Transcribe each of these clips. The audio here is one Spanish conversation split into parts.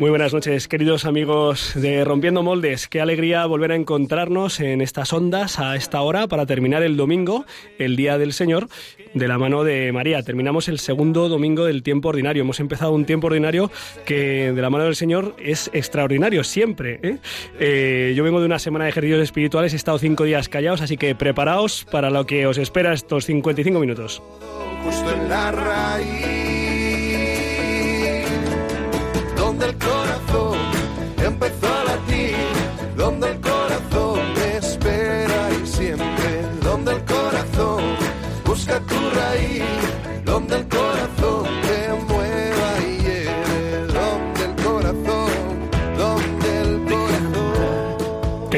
Muy buenas noches, queridos amigos de Rompiendo Moldes. Qué alegría volver a encontrarnos en estas ondas a esta hora para terminar el domingo, el Día del Señor, de la mano de María. Terminamos el segundo domingo del tiempo ordinario. Hemos empezado un tiempo ordinario que de la mano del Señor es extraordinario, siempre. ¿eh? Eh, yo vengo de una semana de ejercicios espirituales, he estado cinco días callados, así que preparaos para lo que os espera estos 55 minutos. Justo en la raíz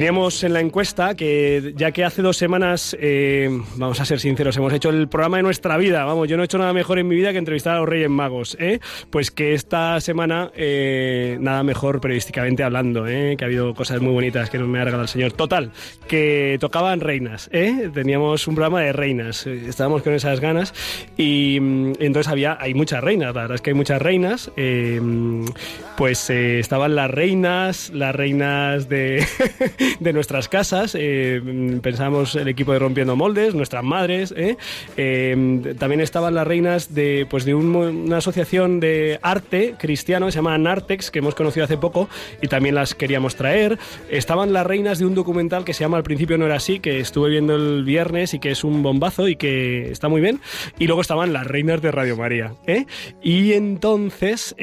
Teníamos en la encuesta que ya que hace dos semanas, eh, vamos a ser sinceros, hemos hecho el programa de nuestra vida, vamos, yo no he hecho nada mejor en mi vida que entrevistar a los Reyes Magos, ¿eh? pues que esta semana eh, nada mejor periodísticamente hablando, ¿eh? que ha habido cosas muy bonitas que nos me ha regalado el Señor. Total, que tocaban reinas, ¿eh? teníamos un programa de reinas, eh, estábamos con esas ganas y mm, entonces había, hay muchas reinas, la verdad es que hay muchas reinas, eh, pues estaban las reinas, las reinas de, de nuestras casas, eh, pensábamos el equipo de Rompiendo Moldes, nuestras madres, ¿eh? Eh, también estaban las reinas de, pues de una asociación de arte cristiano que se llama Nartex, que hemos conocido hace poco y también las queríamos traer. Estaban las reinas de un documental que se llama Al principio no era así, que estuve viendo el viernes y que es un bombazo y que está muy bien. Y luego estaban las reinas de Radio María. ¿eh? Y entonces,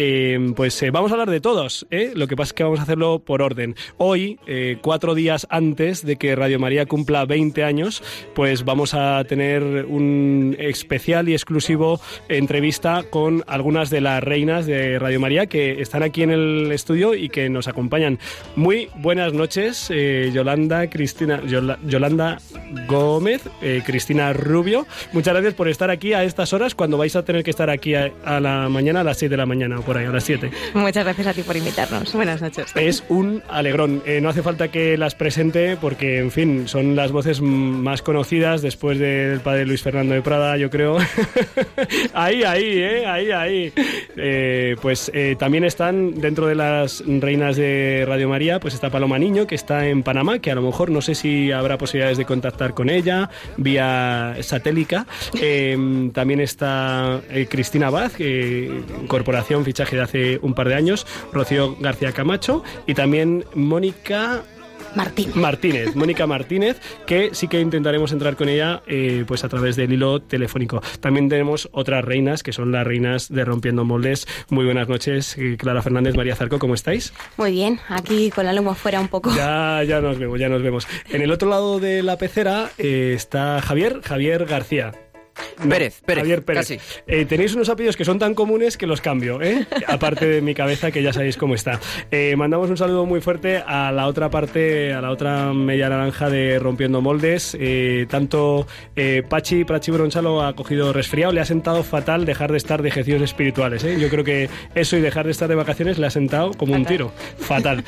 pues vamos a hablar de todos. Lo que pasa es que vamos a hacerlo por orden. Hoy, cuatro días antes de que Radio María cumpla 20 años, pues vamos a tener un especial y exclusivo entrevista con algunas de las reinas de Radio María que están aquí en el estudio y que nos acompañan. Muy buenas noches, eh, Yolanda, Cristina, Yola- Yolanda Gómez, eh, Cristina Rubio. Muchas gracias por estar aquí a estas horas cuando vais a tener que estar aquí a, a la mañana, a las 6 de la mañana o por ahí, a las 7. Muchas gracias a ti por invitarnos. Buenas noches. Es un alegrón. Eh, no hace falta que las presente porque, en fin, son las voces más conocidas después del padre Luis Fernando de Prada, yo creo. ahí, ahí, eh, ahí, ahí. Eh, pues eh, también están dentro de las reinas de Radio María, pues está Paloma Niño, que está en Panamá, que a lo mejor no sé si habrá posibilidades de contactar con ella vía satélica. Eh, también está eh, Cristina Baz, eh, incorporación, fichaje de hace un par de años, Rocío García Camacho y también Mónica Martín. Martínez, Mónica Martínez, que sí que intentaremos entrar con ella eh, pues a través del hilo telefónico. También tenemos otras reinas, que son las reinas de Rompiendo Moldes. Muy buenas noches, eh, Clara Fernández, María Zarco, ¿cómo estáis? Muy bien, aquí con la lengua fuera un poco. Ya, ya nos vemos, ya nos vemos. En el otro lado de la pecera eh, está Javier, Javier García. No, Pérez, Pérez, Javier Pérez. casi. Eh, tenéis unos apellidos que son tan comunes que los cambio, ¿eh? aparte de mi cabeza que ya sabéis cómo está. Eh, mandamos un saludo muy fuerte a la otra parte, a la otra media naranja de Rompiendo Moldes. Eh, tanto Pachi, Pachi Bronchalo ha cogido resfriado, le ha sentado fatal dejar de estar de ejercicios espirituales. ¿eh? Yo creo que eso y dejar de estar de vacaciones le ha sentado como un tiro. Fatal.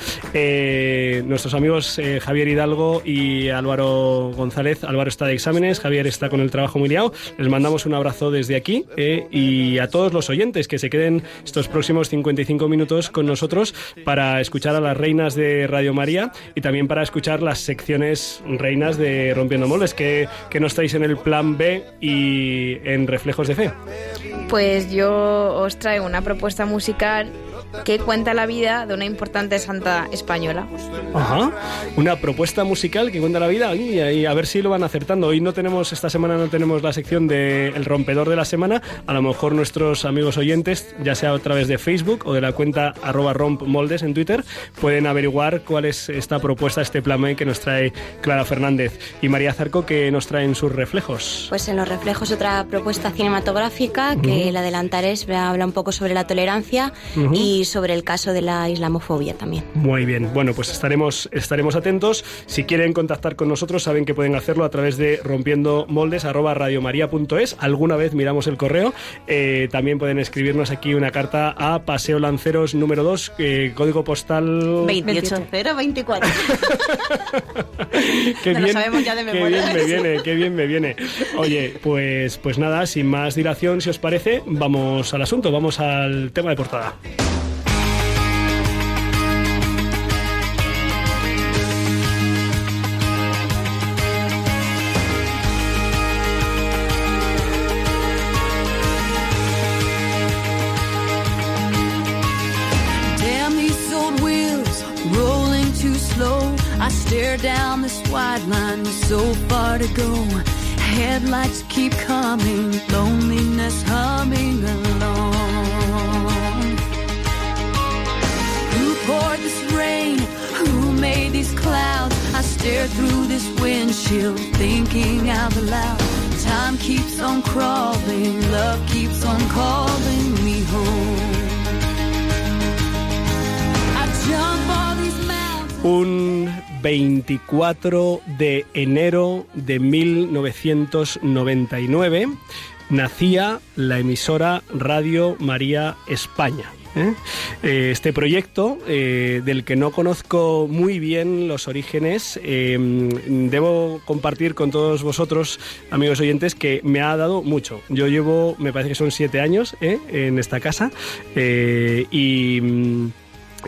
Nuestros amigos Javier Hidalgo y Álvaro González. Álvaro está de exámenes, Javier está con el trabajo muy liado. Les mandamos un abrazo desde aquí eh, y a todos los oyentes que se queden estos próximos 55 minutos con nosotros para escuchar a las reinas de Radio María y también para escuchar las secciones reinas de Rompiendo Moldes que, que nos estáis en el plan B y en Reflejos de Fe. Pues yo os traigo una propuesta musical que cuenta la vida de una importante santa española. Ajá. Una propuesta musical que cuenta la vida y, y a ver si lo van acertando. Hoy no tenemos, esta semana no tenemos la sección de El rompedor de la semana. A lo mejor nuestros amigos oyentes, ya sea a través de Facebook o de la cuenta arroba rompmoldes en Twitter, pueden averiguar cuál es esta propuesta, este plan B que nos trae Clara Fernández y María Zarco que nos traen sus reflejos. Pues en los reflejos otra propuesta cinematográfica que la adelantaré, habla un poco sobre la tolerancia y y sobre el caso de la islamofobia también. Muy bien, bueno, pues estaremos, estaremos atentos. Si quieren contactar con nosotros, saben que pueden hacerlo a través de rompiendo moldes Alguna vez miramos el correo. Eh, también pueden escribirnos aquí una carta a Paseo Lanceros número 2, eh, código postal 28024. qué bien, sabemos ya de Qué bien me viene, qué bien me viene. Oye, pues, pues nada, sin más dilación, si os parece, vamos al asunto, vamos al tema de portada. So far to go. Headlights keep coming, loneliness humming along. Who poured this rain? Who made these clouds? I stare through this windshield, thinking out loud. Time keeps on crawling, love keeps on calling me home. I all these mountains. Un 24 de enero de 1999 nacía la emisora Radio María España. ¿eh? Eh, este proyecto, eh, del que no conozco muy bien los orígenes, debo compartir con todos vosotros, amigos oyentes, que me ha dado mucho. Yo llevo, me parece que son siete años en esta casa y mm,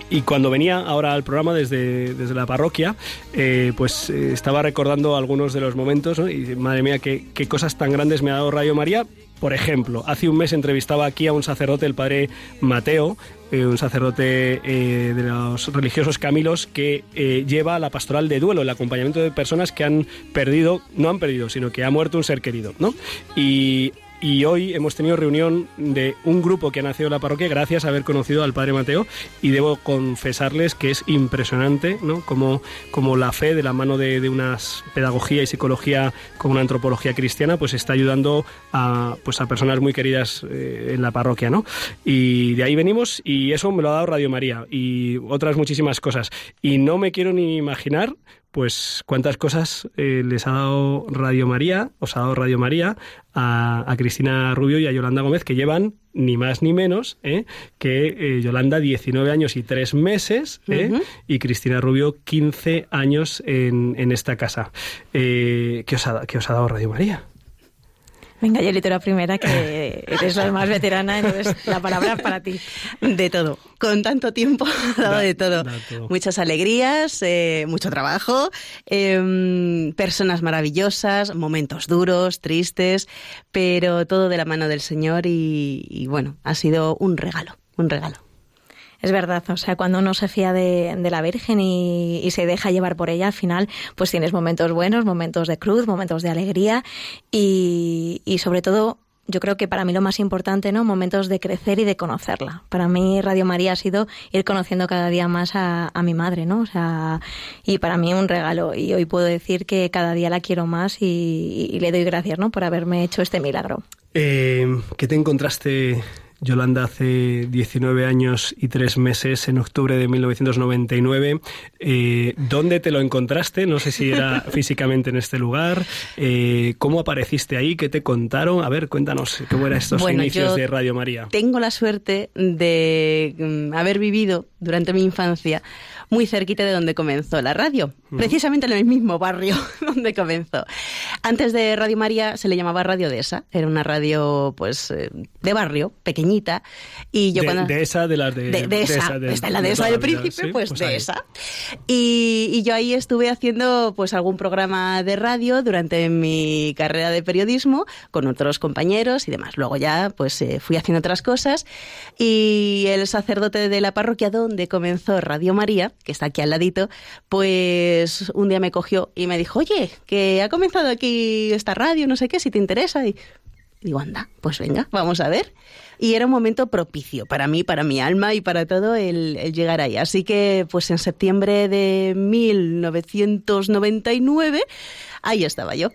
y cuando venía ahora al programa desde, desde la parroquia, eh, pues eh, estaba recordando algunos de los momentos, y madre mía, qué, qué cosas tan grandes me ha dado Radio María. Por ejemplo, hace un mes entrevistaba aquí a un sacerdote, el padre Mateo, eh, un sacerdote de los religiosos Camilos, que lleva la pastoral de duelo, el acompañamiento de personas que han perdido, no han perdido, sino que ha muerto un ser querido, ¿no? Y y hoy hemos tenido reunión de un grupo que ha nacido en la parroquia gracias a haber conocido al Padre Mateo y debo confesarles que es impresionante ¿no? como, como la fe de la mano de, de una pedagogía y psicología con una antropología cristiana pues está ayudando a, pues a personas muy queridas eh, en la parroquia. ¿no? Y de ahí venimos y eso me lo ha dado Radio María y otras muchísimas cosas. Y no me quiero ni imaginar pues cuántas cosas eh, les ha dado Radio María, os ha dado Radio María a, Cristina Rubio y a Yolanda Gómez, que llevan ni más ni menos eh, que eh, Yolanda 19 años y 3 meses y Cristina Rubio 15 años en, en esta casa. ¿qué, os ha, ¿Qué os ha dado Radio María? Venga, Yolito, la primera, que eres la más veterana, entonces la palabra para ti. De todo. Con tanto tiempo ha dado de todo. Muchas alegrías, eh, mucho trabajo, em, personas maravillosas, momentos duros, tristes, pero todo de la mano del Señor y bueno, ha sido un regalo, un regalo. Es verdad, o sea, cuando uno se fía de, la Virgen y, se deja llevar por ella, al final, pues tienes momentos buenos, momentos de cruz, momentos de alegría y, sobre todo yo creo que para mí lo más importante, ¿no? Momentos de crecer y de conocerla. Para mí Radio María ha sido ir conociendo cada día más a, mi madre, ¿no? O sea, y para mí un regalo. Y hoy puedo decir que cada día la quiero más y, le doy gracias, ¿no? Por haberme hecho este milagro. Eh, ¿Qué te encontraste Yolanda hace 19 años y 3 meses, en octubre de 1999. Eh, ¿Dónde te lo encontraste? No sé si era físicamente en este lugar. Eh, ¿Cómo apareciste ahí? ¿Qué te contaron? A ver, cuéntanos cómo eran estos inicios de Radio María. Tengo la suerte de mm, haber vivido durante mi infancia muy cerquita de donde comenzó la radio, precisamente en el mismo barrio donde comenzó. Antes de Radio María se le llamaba Radio Dehesa, era una radio pues eh, de barrio, pequeñita, y yo de, cuando... de esa, de las de... De, esa, está la de esa del príncipe, pues, pues, de esa. Y, y, yo ahí estuve haciendo pues algún programa de radio durante mi carrera de periodismo con otros compañeros y demás. Luego ya pues eh, fui haciendo otras cosas. Y el sacerdote de la parroquia donde comenzó Radio María, que está aquí al ladito, pues un día me cogió y me dijo, oye, que ha comenzado aquí esta radio, no sé qué, si te interesa. Y digo, anda, pues venga, vamos a ver. Y era un momento propicio para mí, para mi alma y para todo el, el llegar ahí. Así que, pues en septiembre de 1999, ahí estaba yo.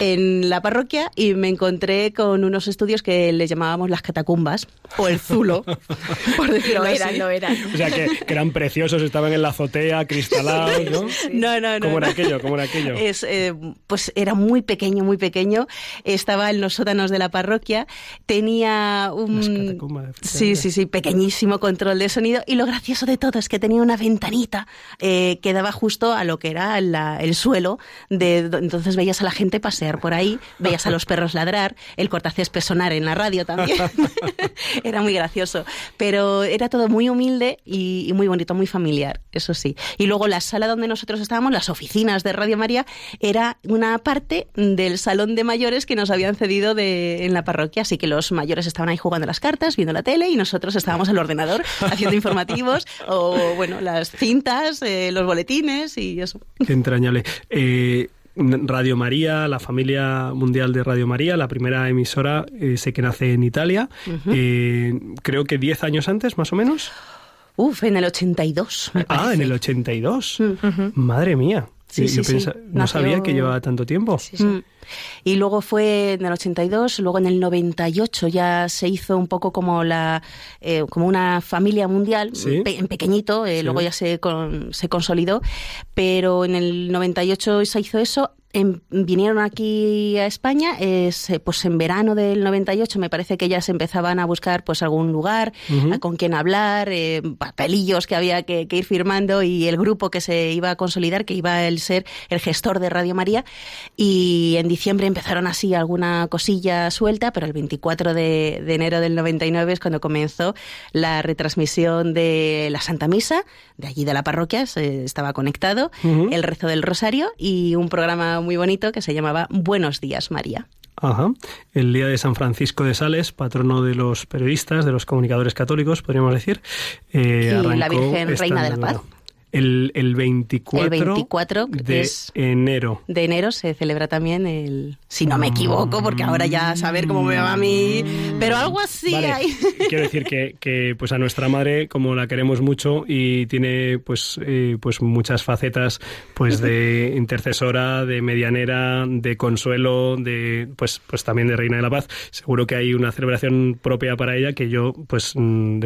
En la parroquia y me encontré con unos estudios que les llamábamos las catacumbas o el zulo, por decirlo Lo así. eran, lo eran. O sea, que, que eran preciosos, estaban en la azotea, cristalados, ¿no? No, no, no. ¿Cómo era no. aquello? ¿Cómo era aquello? Es, eh, pues era muy pequeño, muy pequeño. Estaba en los sótanos de la parroquia. Tenía Las un. catacumbas, Sí, sí, sí, pequeñísimo control de sonido. Y lo gracioso de todo es que tenía una ventanita eh, que daba justo a lo que era la- el suelo. De, entonces veías a la gente pasear por ahí, veías a los perros ladrar, el cortacésped sonar en la radio también. era muy gracioso. Pero era todo muy humilde y, muy bonito, muy familiar, eso sí. Y luego la sala donde nosotros estábamos, las oficinas de Radio María, era una parte del salón de mayores que nos habían cedido en la parroquia. Así que los mayores estaban ahí jugando las cartas, viendo la tele y nosotros estábamos al ordenador haciendo informativos o, bueno, las cintas, eh, los boletines y eso. Entrañable. Eh, Radio María, la familia mundial de Radio María, la primera emisora, eh, sé que nace en Italia, eh, creo que 10 años antes, más o menos. Uf, en el 82, me Ah, en el 82. Madre mía. Sí, Yo- sí, yo sí. pensa- no Nació- sabía que llevaba tanto tiempo. Mm. Y luego fue en el 82, luego en el 98 ya se hizo un poco como la eh, como una familia mundial, Sí. pe- en pequeñito, eh, Sí. luego ya se, con- se consolidó, pero en el 98 se hizo eso. En- vinieron aquí a España, es, eh, pues en verano del 98 me parece que se empezaban a buscar pues algún lugar con quien hablar, eh, papelillos que había que, que ir firmando y el grupo que se iba a consolidar, que iba a ser el gestor de Radio María. Y en diciembre empezaron así alguna cosilla suelta, pero el 24 de, de enero del 99 es cuando comenzó la retransmisión de la Santa Misa, de allí de la parroquia, se estaba conectado, el rezo del Rosario y un programa muy bonito que se llamaba Buenos días, María. Ajá. El día de San Francisco de Sales, patrono de los periodistas, de los comunicadores católicos, podríamos decir. eh, Y la Virgen Reina de la. Paz. El, el 24, El 24 de es- enero. de enero se celebra también el, si no me equivoco, porque ahora ya saber cómo me va a mí, pero algo así Vale. hay. Quiero decir que, que, pues a nuestra madre, como la queremos mucho y tiene pues eh, pues muchas facetas pues de intercesora, de medianera, de consuelo, de pues pues también de reina de la paz. Seguro que hay una celebración propia para ella que yo pues mm,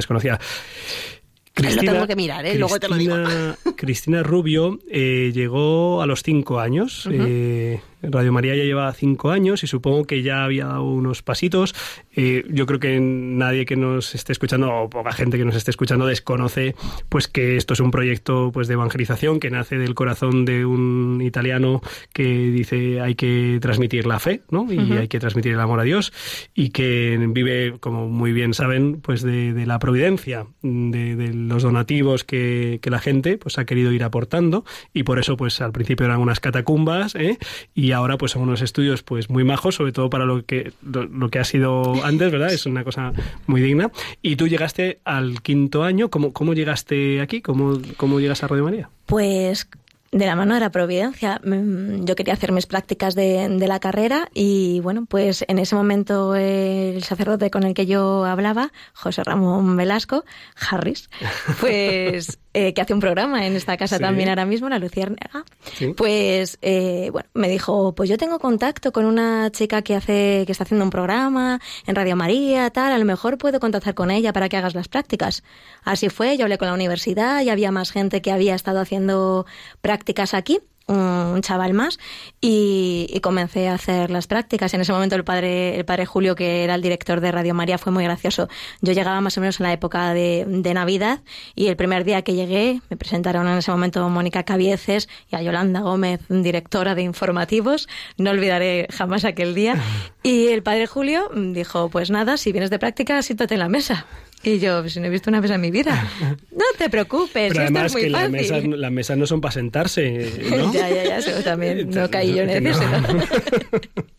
desconocía. Lo tengo que mirar, ¿eh? Luego te lo digo. Cristina- Cristina Rubio eh, llegó a los cinco años. eh, Radio María ya lleva cinco años y supongo que ya había dado unos pasitos. Eh, yo creo que nadie que nos esté escuchando o poca gente que nos esté escuchando desconoce pues que esto es un proyecto pues de evangelización que nace del corazón de un italiano que dice hay que transmitir la fe, ¿no? Y hay que transmitir el amor a Dios y que vive, como muy bien saben, pues de, de la providencia, de, de los donativos que, que la gente pues ha querido ir aportando y por eso pues al principio eran unas catacumbas ¿eh? y ahora pues son unos estudios pues muy majos, sobre todo para lo que lo, lo que ha sido antes, ¿verdad? Es una cosa muy digna. Y tú llegaste al quinto año, ¿cómo, cómo llegaste aquí? ¿Cómo, ¿Cómo llegas a Radio María? Pues de la mano de la providencia. Mm, Yo quería hacer mis prácticas de, de la carrera y bueno, pues en ese momento el sacerdote con el que yo hablaba, José Ramón Velasco, Harris, pues eh, que hace un programa en esta casa Sí. también ahora mismo, la Luciérnaga, Sí. pues eh, bueno, me dijo, pues yo tengo contacto con una chica que hace, que está haciendo un programa en Radio María, tal, a lo mejor puedo contactar con ella para que hagas las prácticas. Así fue, yo hablé con la universidad y había más gente que había estado haciendo prácticas aquí un chaval más y, y comencé a hacer las prácticas. En ese momento el padre, el padre Julio, que era el director de Radio María, fue muy gracioso. Yo llegaba más o menos en la época de, de Navidad y el primer día que llegué me presentaron en ese momento Mónica Cabieces y a Yolanda Gómez, directora de informativos. No olvidaré jamás aquel día. Y el padre Julio dijo, pues nada, si vienes de práctica, siéntate en la mesa. Y yo, pues, no he visto una mesa en mi vida. No te preocupes, Pero esto es muy que las fácil. mesas, las mesas no son para sentarse, ¿no? ya, ya, ya, eso también. No caí yo en eso. no.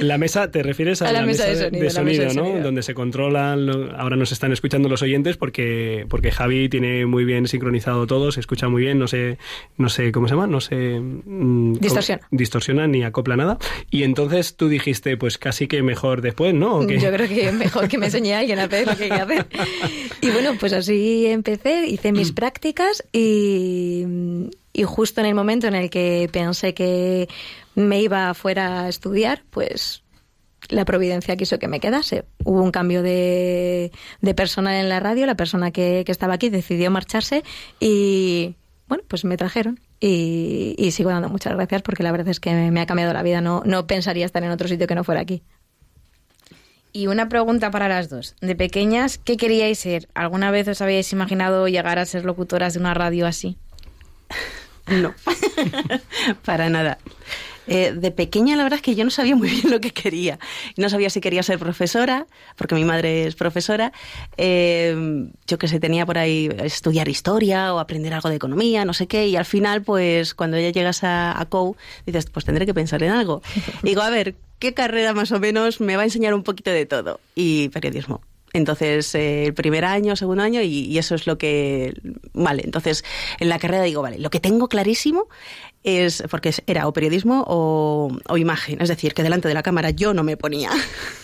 La mesa, te refieres a, A la mesa de sonido, mesa de ¿no? sonido. Donde se controlan, lo- ahora nos están escuchando los oyentes porque, porque Javi tiene muy bien sincronizado todo, se escucha muy bien, no se, no sé, ¿cómo se llama? No se... mm, Distorsiona. Distorsiona ni acopla nada. Y entonces tú dijiste, pues casi que mejor después, ¿no? ¿O qué? Yo creo que mejor que me enseñe a alguien a hacer lo que hay que hacer. Y bueno, pues así empecé, hice mis prácticas y, y justo en el momento en el que pensé que me iba fuera a estudiar, pues la providencia quiso que me quedase. Hubo un cambio de, de personal en la radio, la persona que, que estaba aquí decidió marcharse y bueno, pues me trajeron y, y, sigo dando muchas gracias porque la verdad es que me, me, ha cambiado la vida. No, no pensaría estar en otro sitio que no fuera aquí. Y una pregunta para las dos. De pequeñas, ¿qué queríais ser? ¿Alguna vez os habíais imaginado llegar a ser locutoras de una radio así? No, para nada. Eh, de pequeña la verdad es que yo no sabía muy bien lo que quería. No sabía si quería ser profesora, porque mi madre es profesora. Eh, yo que sé, tenía por ahí estudiar historia o aprender algo de economía, no sé qué. Y al final, pues cuando ya llegas a, a COU, dices, pues tendré que pensar en algo. Y digo, a ver, ¿qué carrera más o menos me va a enseñar un poquito de todo? Y periodismo. Entonces, eh, el primer año, segundo año, y, y, eso es lo que. Vale, entonces en la carrera digo, vale, lo que tengo clarísimo es. Porque era o periodismo o, o imagen. Es decir, que delante de la cámara yo no me ponía.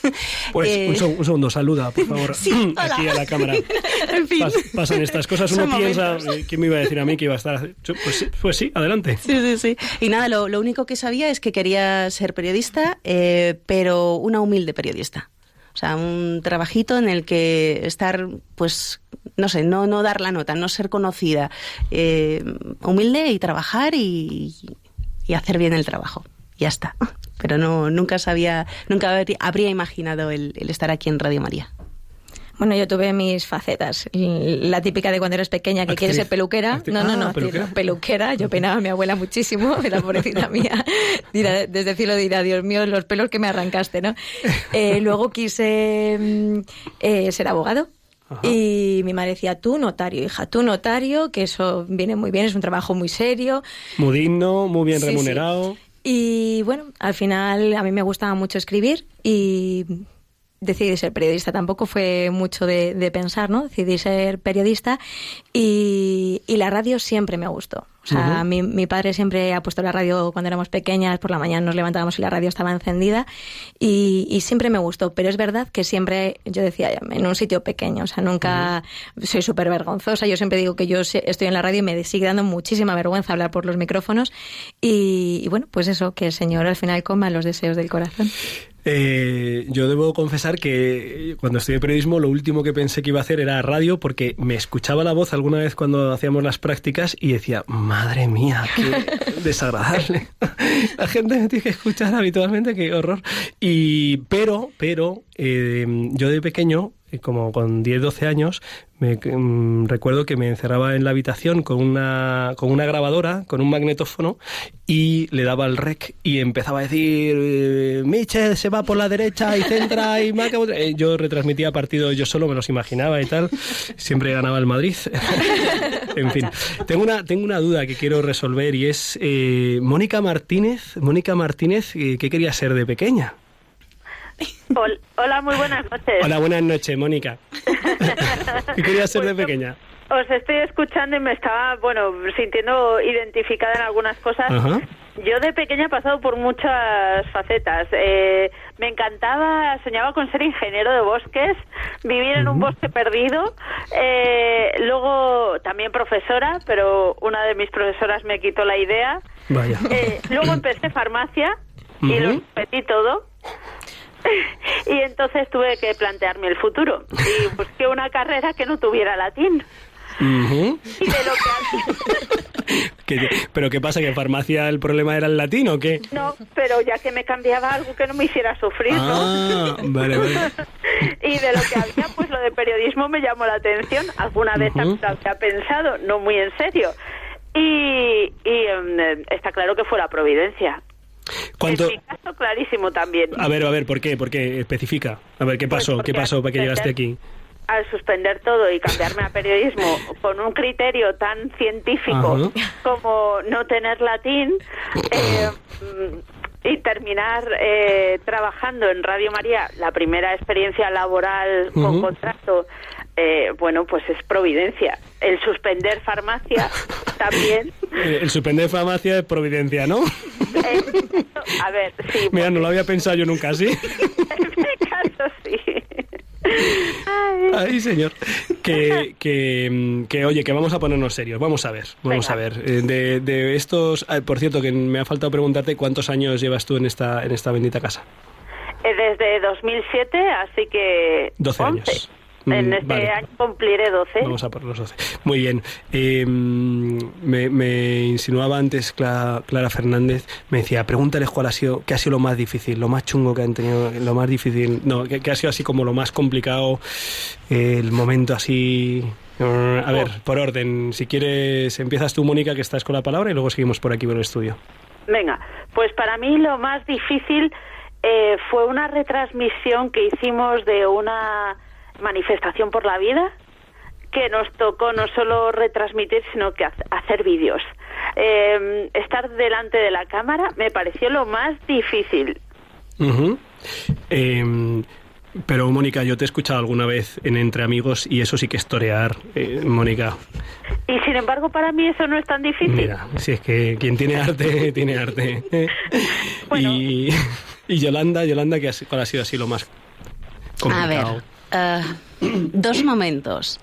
Pues eh, un, segundo, un, segundo, saluda, por favor, sí, aquí a la cámara. en fin. Pas, pasan estas cosas, uno Son piensa, momentos. ¿quién me iba a decir a mí que iba a estar? Pues, sí, pues sí, adelante. Sí, sí, sí. Y nada, lo, lo único que sabía es que quería ser periodista, eh, pero una humilde periodista. O sea, un trabajito en el que estar, pues, no sé, no, no dar la nota, no ser conocida, eh, humilde y trabajar y, y, hacer bien el trabajo. Ya está. Pero no, nunca sabía, nunca habría imaginado el, el estar aquí en Radio María. Bueno, yo tuve mis facetas. La típica de cuando eres pequeña que Actriz. quieres ser peluquera. Actriz. No, no, Ah, no, peluquera. peluquera. Yo peinaba a mi abuela muchísimo, la pobrecita mía. Dirá, desde el cielo dirá, Dios mío, los pelos que me arrancaste, ¿no? Eh, luego quise mm, eh, ser abogado. Ajá. Y mi madre decía, tú notario, hija, tú notario, que eso viene muy bien, es un trabajo muy serio. Muy digno, muy bien Sí, sí. remunerado. Y bueno, al final a mí me gustaba mucho escribir y decidí ser periodista. Tampoco fue mucho de, de pensar, ¿no? Decidí ser periodista y, y, la radio siempre me gustó. O sea, uh -huh. mi, mi, padre siempre ha puesto la radio cuando éramos pequeñas, por la mañana nos levantábamos y la radio estaba encendida y, y siempre me gustó. Pero es verdad que siempre, yo decía, en un sitio pequeño, o sea, nunca uh -huh. soy súper vergonzosa. Yo siempre digo que yo estoy en la radio y me sigue dando muchísima vergüenza hablar por los micrófonos. Y, y bueno, pues eso, que el Señor al final coma los deseos del corazón. Eh, yo debo confesar que cuando estudié periodismo lo último que pensé que iba a hacer era radio porque me escuchaba la voz alguna vez cuando hacíamos las prácticas y decía, madre mía, qué desagradable. la gente me tiene que escuchar habitualmente, qué horror. Y, pero, pero, eh, yo de pequeño como con 10, 12 años, me, um, recuerdo que me encerraba en la habitación con una, con una grabadora, con un magnetófono, y le daba el rec y empezaba a decir, eh, Michel se va por la derecha y centra y marca... Eh, yo retransmitía partidos yo solo, me los imaginaba y tal. Siempre ganaba el Madrid. en fin, tengo una, tengo una duda que quiero resolver y es, eh, Mónica Martínez, Mónica Martínez, ¿qué quería ser de pequeña? Hola, muy buenas noches. Hola, buenas noches, Mónica. ¿Qué querías ser de pequeña? Os estoy escuchando y me estaba, bueno, sintiendo identificada en algunas cosas. Ajá. Yo de pequeña he pasado por muchas facetas. Eh, me encantaba, soñaba con ser ingeniero de bosques, vivir en un bosque perdido. Eh, luego también profesora, pero una de mis profesoras me quitó la idea. Vaya. Eh, luego empecé farmacia y lo repetí todo. y entonces tuve que plantearme el futuro y busqué una carrera que no tuviera latín. Uh -huh. Y de lo que... ¿Qué, ¿Pero qué pasa? ¿Que en farmacia el problema era el latín o qué? No, pero ya que me cambiaba algo que no me hiciera sufrir, ah, ¿no? Vale, vale. y de lo que había, pues lo de periodismo me llamó la atención. Alguna vez uh -huh. había pensado, no muy en serio. Y, y um, está claro que fue la providencia. ¿Cuánto... En mi caso, clarísimo también. A ver, a ver, ¿por qué? ¿Por qué? Especifica. A ver, ¿qué pasó? Pues ¿Qué pasó para que llegaste aquí? Al suspender todo y cambiarme a periodismo con un criterio tan científico Ajá. como no tener latín eh, y terminar eh, trabajando en Radio María, la primera experiencia laboral con uh -huh. contrato, eh, bueno, pues es providencia. El suspender farmacia también. El suspender farmacia es providencia, ¿no? Eh, a ver, sí. Mira, no lo había pensado yo nunca así. en mi caso, sí. Ay. Ay, señor. que, que, que, oye, que vamos a ponernos serios. Vamos a ver, vamos a ver. Eh, De, de estos, ah, por cierto, que me ha faltado preguntarte cuántos años llevas tú en esta, en esta bendita casa. Eh, Desde 2007, así que... 12 11. años. En Mm, este vale. año cumpliré 12. Vamos a por los 12. Muy bien. Eh, me, me insinuaba antes Cla- Clara Fernández, me decía, pregúntales cuál ha sido, qué ha sido lo más difícil, lo más chungo que han tenido, lo más difícil, no, que, que ha sido así como lo más complicado, eh, el momento así... eh, A ver, por orden, si quieres, empiezas tú, Mónica, que estás con la palabra, y luego seguimos por aquí por el estudio. Venga, pues para mí lo más difícil eh, fue una retransmisión que hicimos de una manifestación por la vida que nos tocó no solo retransmitir, sino que hace- hacer vídeos. Eh, estar delante de la cámara me pareció lo más difícil. Eh, pero, Mónica, yo te he escuchado alguna vez en Entre Amigos y eso sí que es torear, eh, Mónica. Y sin embargo, para mí eso no es tan difícil. Mira, si es que quien tiene arte, tiene arte. Y, y Yolanda, Yolanda, ¿qué has- ¿cuál ha sido así lo más A ver, eh, dos momentos.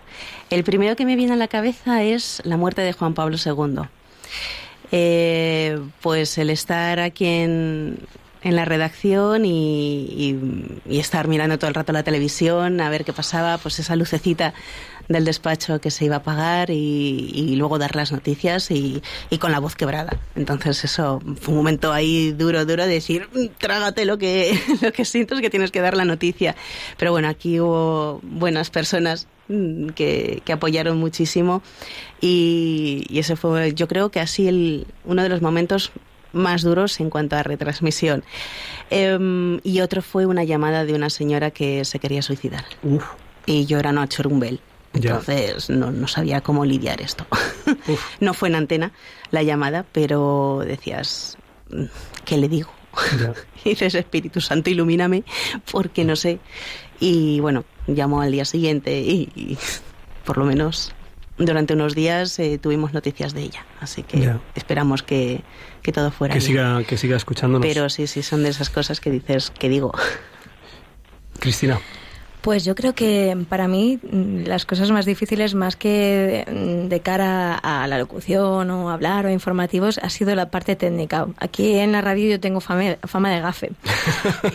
El primero que me viene a la cabeza es la muerte de Juan Pablo II. Eh, pues el estar aquí en, en la redacción y- y estar mirando todo el rato la televisión, a ver qué pasaba, pues esa lucecita del despacho que se iba a apagar y, y luego dar las noticias y, y con la voz quebrada. Entonces eso fue un momento ahí duro, duro de decir, "Mm, trágate lo que, lo que sientes que tienes que dar la noticia. Pero bueno, aquí hubo buenas personas mm, que, que apoyaron muchísimo y, y ese fue, yo creo que así el, uno de los momentos más duros en cuanto a retransmisión. Em, y otro fue una llamada de una señora que se quería suicidar. Uf, Y yo era Noa Chorumbel. Entonces no, no sabía cómo lidiar esto. no fue en antena la llamada, pero decías, "Mm, ¿qué le digo? Y dices, Espíritu Santo, ilumíname, porque no sé. Y bueno, llamó al día siguiente y, y por lo menos durante unos días eh, tuvimos noticias de ella. Así que esperamos que, que todo fuera Que bien. siga, que siga escuchándonos. Pero sí, sí, son de esas cosas que dices, que digo. Cristina. Pues yo creo que para mí mm, las cosas más difíciles, más que de cara a la locución o hablar o informativos, ha sido la parte técnica. Aquí en la radio yo tengo fama, fama de gafe.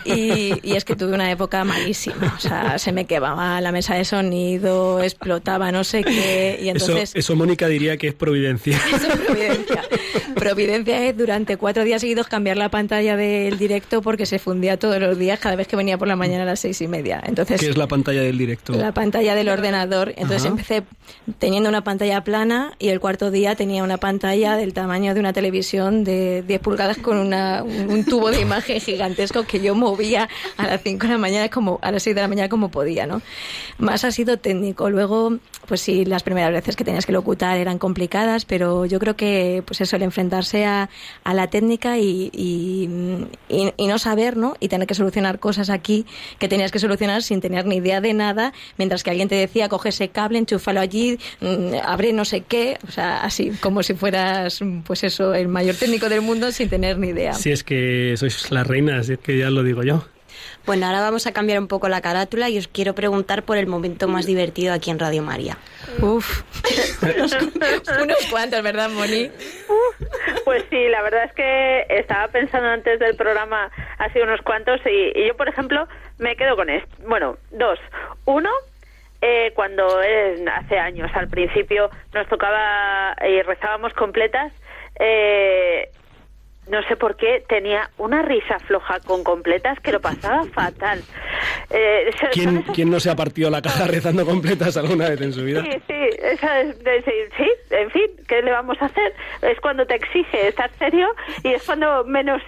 Y, y es que tuve una época malísima. O sea, se me quemaba la mesa de sonido, explotaba no sé qué. Y entonces... eso, eso Mónica diría que es providencia. Eso es providencia. Providencia es durante cuatro días seguidos cambiar la pantalla del directo porque se fundía todos los días cada vez que venía por la mañana a las seis y media. Entonces, ¿Qué es la pantalla del directo? la pantalla del ordenador. Entonces Ajá. empecé teniendo una pantalla plana y el cuarto día tenía una pantalla del tamaño de una televisión de 10 pulgadas con una, un, tubo de imagen gigantesco que yo movía a las 5 de la mañana como a las 6 de la mañana como podía, ¿no? Más ha sido técnico. Luego, pues sí, las primeras veces que tenías que locutar eran complicadas, pero yo creo que pues eso, el enfrentarse a, a la técnica y, y, y- y no saber, ¿no? Y tener que solucionar cosas aquí que tenías que solucionar sin tener ni idea de nada, mientras que alguien te decía, coge ese cable, enchúfalo allí, mm, abre no sé qué, o sea, así como si fueras, pues eso, el mayor técnico del mundo sin tener ni idea. Si es que sois las reinas, es que ya lo digo yo. Bueno, ahora vamos a cambiar un poco la carátula y os quiero preguntar por el momento más divertido aquí en Radio María. Uf, unos, unos cuantos, ¿verdad, Moni? Pues sí, la verdad es que estaba pensando antes del programa hace unos cuantos y, y yo, por ejemplo, me quedo con esto. Bueno, dos. Uno, eh, cuando eh, hace años, al principio, nos tocaba y rezábamos completas, eh, no sé por qué, tenía una risa floja con completas que lo pasaba fatal. Eh, ¿Quién, ¿Quién no se ha partido la caja rezando completas alguna vez en su vida? Sí, sí, esa es decir, sí, en fin, ¿qué le vamos a hacer? Es cuando te exige estar serio y es cuando menos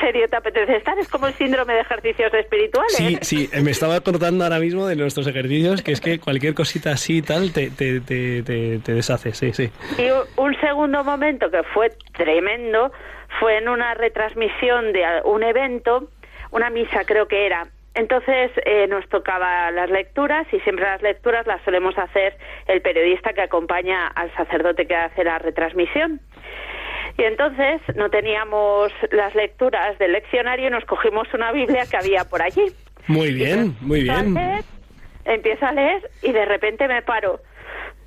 serio te apetece estar. Es como el síndrome de ejercicios espirituales. Sí, sí, me estaba acordando ahora mismo de nuestros ejercicios, que es que cualquier cosita así y tal te, te, te, te, te deshace, sí, sí. Y un segundo momento que fue tremendo fue en una retransmisión de un evento, una misa creo que era. Entonces eh, nos tocaba las lecturas y siempre las lecturas las solemos hacer el periodista que acompaña al sacerdote que hace la retransmisión. Y entonces no teníamos las lecturas del leccionario y nos cogimos una Biblia que había por allí. Muy bien, muy bien. Entonces, empiezo a leer y de repente me paro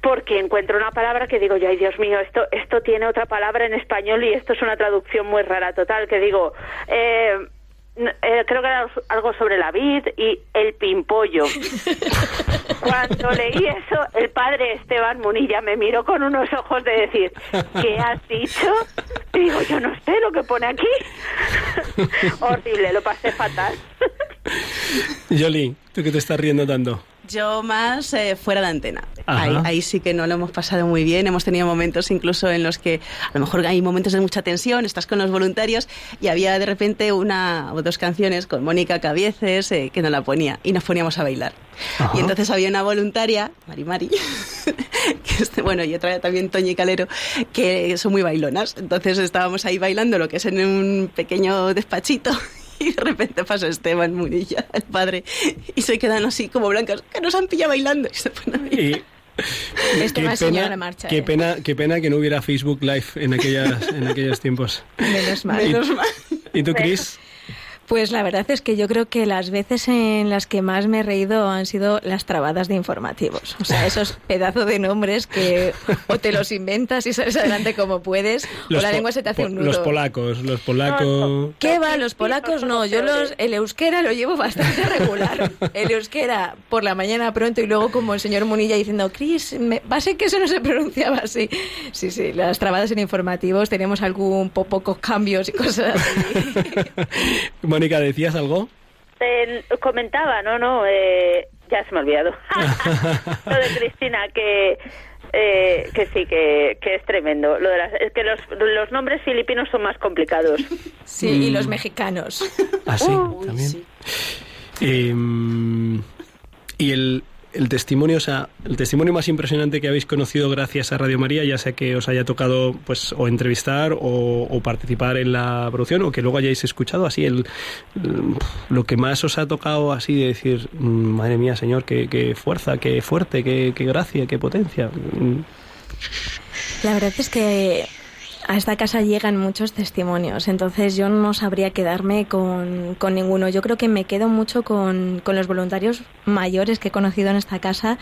porque encuentro una palabra que digo yo, ay Dios mío, esto, esto tiene otra palabra en español y esto es una traducción muy rara total, que digo, eh, eh, creo que era algo sobre la vid y el pimpollo. Cuando leí eso, el padre Esteban Munilla me miró con unos ojos de decir, ¿qué has dicho? Y digo, yo no sé lo que pone aquí. Horrible, lo pasé fatal. Yoli, ¿tú qué te estás riendo tanto? Yo más eh, fuera de antena. Ahí, sí que no lo hemos pasado muy bien. Hemos tenido momentos incluso en los que a lo mejor hay momentos de mucha tensión, estás con los voluntarios y había de repente una o dos canciones con Mónica Cabieces eh, que no la ponía y nos poníamos a bailar. Y entonces había una voluntaria, Mari Mari, que bueno, y otra también Toñi Calero, que son muy bailonas. Entonces estábamos ahí bailando lo que es en un pequeño despachito y de repente pasa Esteban Munilla, el padre, y se quedan así como blancas, que nos han pillado bailando. Y se ponen a Este qué, pena, marcha, qué, ¿eh? pena, qué pena que no hubiera Facebook Live en, aquellas, en aquellos tiempos. Menos mal. Menos mal. ¿Y tú, Cris? Pues la verdad es que yo creo que las veces en las que más me he reído han sido las trabadas de informativos. O sea, esos pedazos de nombres que o te los inventas y sales adelante como puedes, o la lengua se te hace un nudo. Los polacos, los polacos... ¿Qué va? Los polacos no. Yo los, el euskera lo llevo bastante regular. El euskera por la mañana pronto y luego como el señor Munilla diciendo, Cris, va a ser que eso no se pronunciaba así. Sí, sí, las trabadas en informativos tenemos algún po pocos cambios y cosas así. Mónica, ¿decías algo? comentaba, no, no, eh, ya se me ha olvidado. Lo de Cristina, que eh, que sí, que, que, es tremendo. Lo de las, es que los, los, nombres filipinos son más complicados. Sí, y los mexicanos. Ah, sí, también. Em, y el, el testimonio, o sea, el testimonio más impresionante que habéis conocido gracias a Radio María, ya sea que os haya tocado pues o entrevistar o, participar en la producción o que luego hayáis escuchado así el, lo que más os ha tocado así de decir, mm, madre mía, Señor, qué, qué fuerza, qué fuerte, qué, qué gracia, qué potencia. La verdad es que a esta casa llegan muchos testimonios, entonces yo no sabría quedarme con, con ninguno. Yo creo que me quedo mucho con, con, los voluntarios mayores que he conocido en esta casa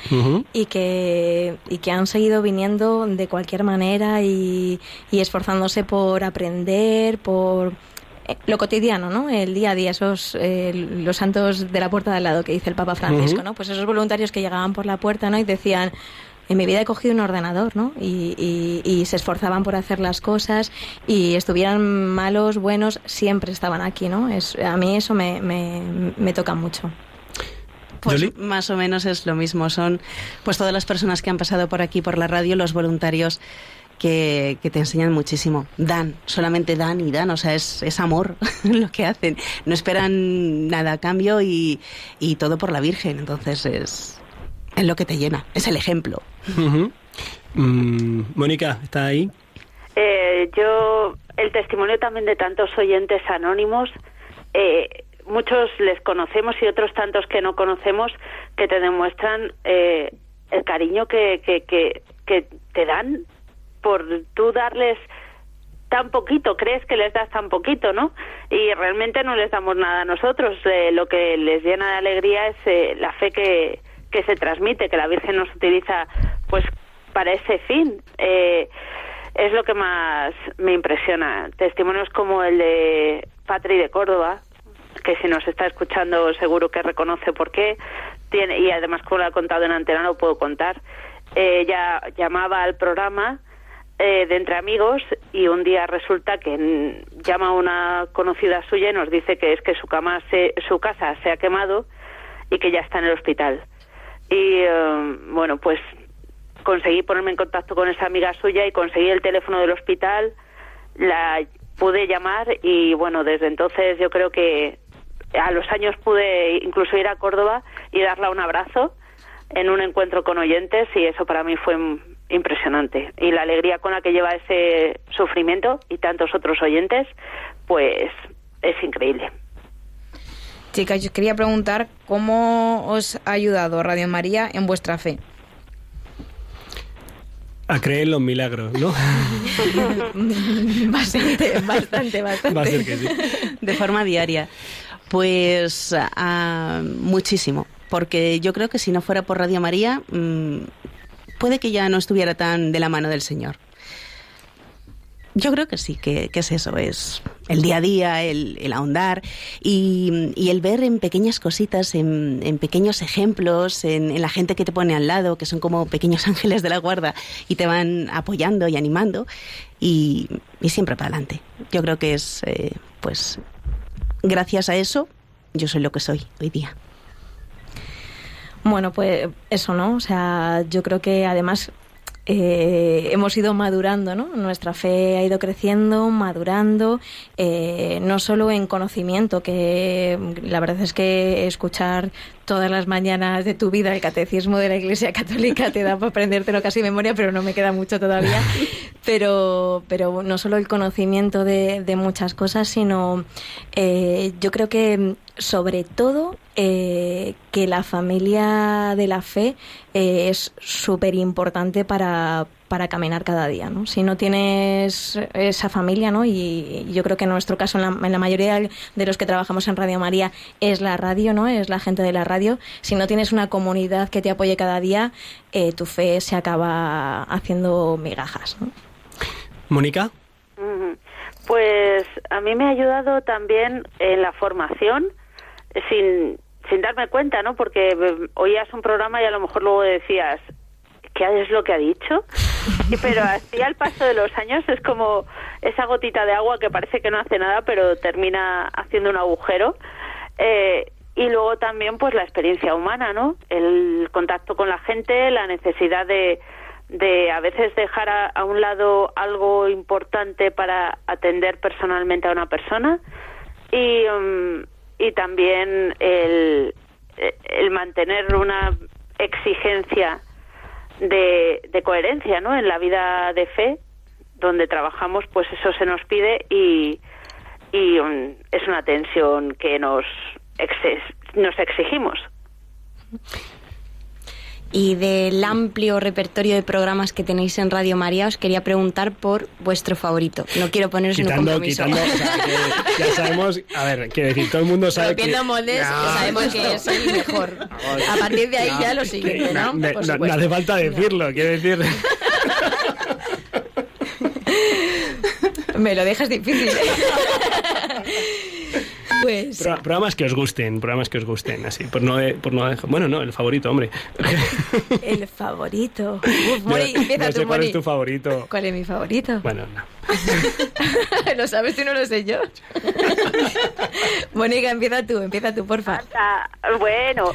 y, que, y que han seguido viniendo de cualquier manera y, y esforzándose por aprender, por eh, lo cotidiano, ¿no? El día a día, esos eh, los santos de la puerta de al lado que dice el Papa Francisco, ¿no? Pues esos voluntarios que llegaban por la puerta, ¿no? Y decían, en mi vida he cogido un ordenador, ¿no? Y, y, se esforzaban por hacer las cosas y estuvieran malos, buenos, siempre estaban aquí, ¿no? Es, a mí eso me, me, me toca mucho. Pues más o menos es lo mismo. Son pues todas las personas que han pasado por aquí, por la radio, los voluntarios que, que, te enseñan muchísimo. Dan, solamente dan y dan, o sea, es, es amor lo que hacen. No esperan nada a cambio y, y todo por la Virgen. Entonces es, es lo que te llena, es el ejemplo. Mm, Mónica, ¿está ahí? Eh, yo, el testimonio también de tantos oyentes anónimos, eh, muchos les conocemos y otros tantos que no conocemos, que te demuestran eh, el cariño que, que, que, que te dan por tú darles tan poquito, crees que les das tan poquito, ¿no? Y realmente no les damos nada a nosotros. lo que les llena de alegría es la fe que, que se transmite, que la Virgen nos utiliza pues para ese fin. Eh, es lo que más me impresiona. Testimonios como el de Patri de Córdoba, que si nos está escuchando seguro que reconoce por qué, tiene, y además como lo ha contado en antena lo puedo contar. ella llamaba al programa eh, de Entre Amigos y un día resulta que llama a una conocida suya y nos dice que es que su, cama se, su casa se ha quemado y que ya está en el hospital. Y eh, bueno, pues conseguí ponerme en contacto con esa amiga suya y conseguí el teléfono del hospital, la pude llamar y bueno, desde entonces yo creo que a los años pude incluso ir a Córdoba y darle un abrazo en un encuentro con oyentes y eso para mí fue impresionante. Y la alegría con la que lleva ese sufrimiento y tantos otros oyentes, pues es increíble. Chicas, yo quería preguntar cómo os ha ayudado Radio María en vuestra fe. A creer en los milagros, ¿no? bastante, bastante, bastante. De forma diaria. Pues muchísimo, porque yo creo que si no fuera por Radio María, mm, puede que ya no estuviera tan de la mano del Señor. Yo creo que sí, que, es eso, es el día a día, el, ahondar y, el ver en pequeñas cositas, en, pequeños ejemplos, en, la gente que te pone al lado, que son como pequeños ángeles de la guarda y te van apoyando y animando y, siempre para adelante. Yo creo que es, eh, pues, gracias a eso, yo soy lo que soy hoy día. Bueno, pues eso, ¿no? O sea, yo creo que además eh, hemos ido madurando, ¿no? Nuestra fe ha ido creciendo, madurando, eh, no solo en conocimiento, que la verdad es que escuchar todas las mañanas de tu vida el catecismo de la Iglesia Católica te da para aprendértelo casi memoria, pero no me queda mucho todavía. Pero, pero no solo el conocimiento de, muchas cosas, sino eh, yo creo que sobre todo eh, que la familia de la fe eh, es súper importante para, para caminar cada día, ¿no? Si no tienes esa familia, ¿no? Y yo creo que en nuestro caso, en la, mayoría de los que trabajamos en Radio María, es la radio, ¿no? Es la gente de la radio. Si no tienes una comunidad que te apoye cada día, eh, tu fe se acaba haciendo migajas, ¿no? Mónica. Pues a mí me ha ayudado también en la formación, sin, sin darme cuenta, ¿no? Porque eh, oías un programa y a lo mejor luego decías, ¿qué es lo que ha dicho? Pero así al paso de los años es como esa gotita de agua que parece que no hace nada, pero termina haciendo un agujero. Eh, y luego también pues la experiencia humana, ¿no? El contacto con la gente, la necesidad de, de a veces dejar a, un lado algo importante para atender personalmente a una persona y, um, y también el, el mantener una exigencia de, coherencia ¿no? en la vida de fe donde trabajamos pues eso se nos pide y, y um, es una tensión que nos, nos exigimos y del amplio repertorio de programas que tenéis en Radio María, os quería preguntar por vuestro favorito. No quiero poneros en un compromiso. Quitando, o sea, que ya sabemos, a ver, quiero decir, todo el mundo sabe que... moldes, sabemos que es el mejor. A partir de ahí ya lo siguiente, ¿no? No, no hace falta decirlo, quiero decir... Me lo dejas difícil. Pues... programas que os gusten, programas que os gusten, así, por no, por no Bueno, no, el favorito, hombre. El favorito. Uf, Moni, no sé cuál es tu favorito. ¿Cuál es mi favorito? Bueno, no. lo sabes tú, no lo sé yo. Mónica, empieza tú, empieza tú, porfa. Bueno,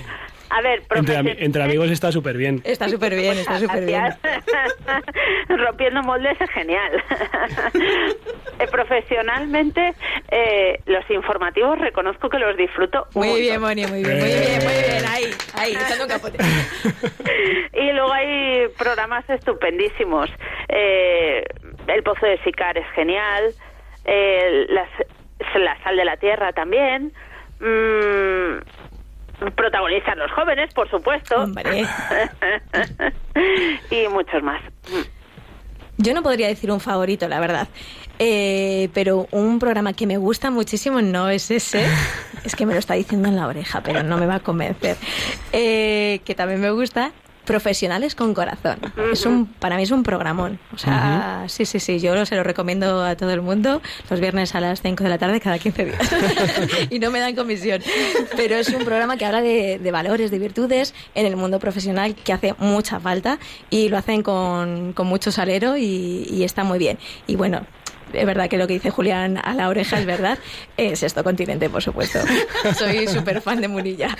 a ver, entre, amigos está súper bien. Está súper bien, está súper bien. Rompiendo moldes es genial. Eh, profesionalmente, eh, los informativos reconozco que los disfruto. Muy bien, Moni, muy bien, muy bien, muy bien. Ahí, ahí, echando un capote. y luego hay programas estupendísimos. Eh, el Pozo de Sicar es genial. la Sal de la Tierra también. Mm, protagonistas los jóvenes, por supuesto. y muchos más. Yo no podría decir un favorito, la verdad. Eh, pero un programa que me gusta muchísimo no es ese. Es que me lo está diciendo en la oreja, pero no me va a convencer. Eh, que también me gusta Profesionales con corazón. Es un, para mí es un programón. O sea, sí, sí, sí, yo se lo recomiendo a todo el mundo los viernes a las 5 de la tarde cada 15 días. y no me dan comisión. Pero es un programa que habla de, valores, de virtudes en el mundo profesional que hace mucha falta y lo hacen con, con mucho salero y, y está muy bien. Y bueno, es verdad que lo que dice Julián a la oreja es verdad. Es esto continente, por supuesto. Soy súper fan de Munilla.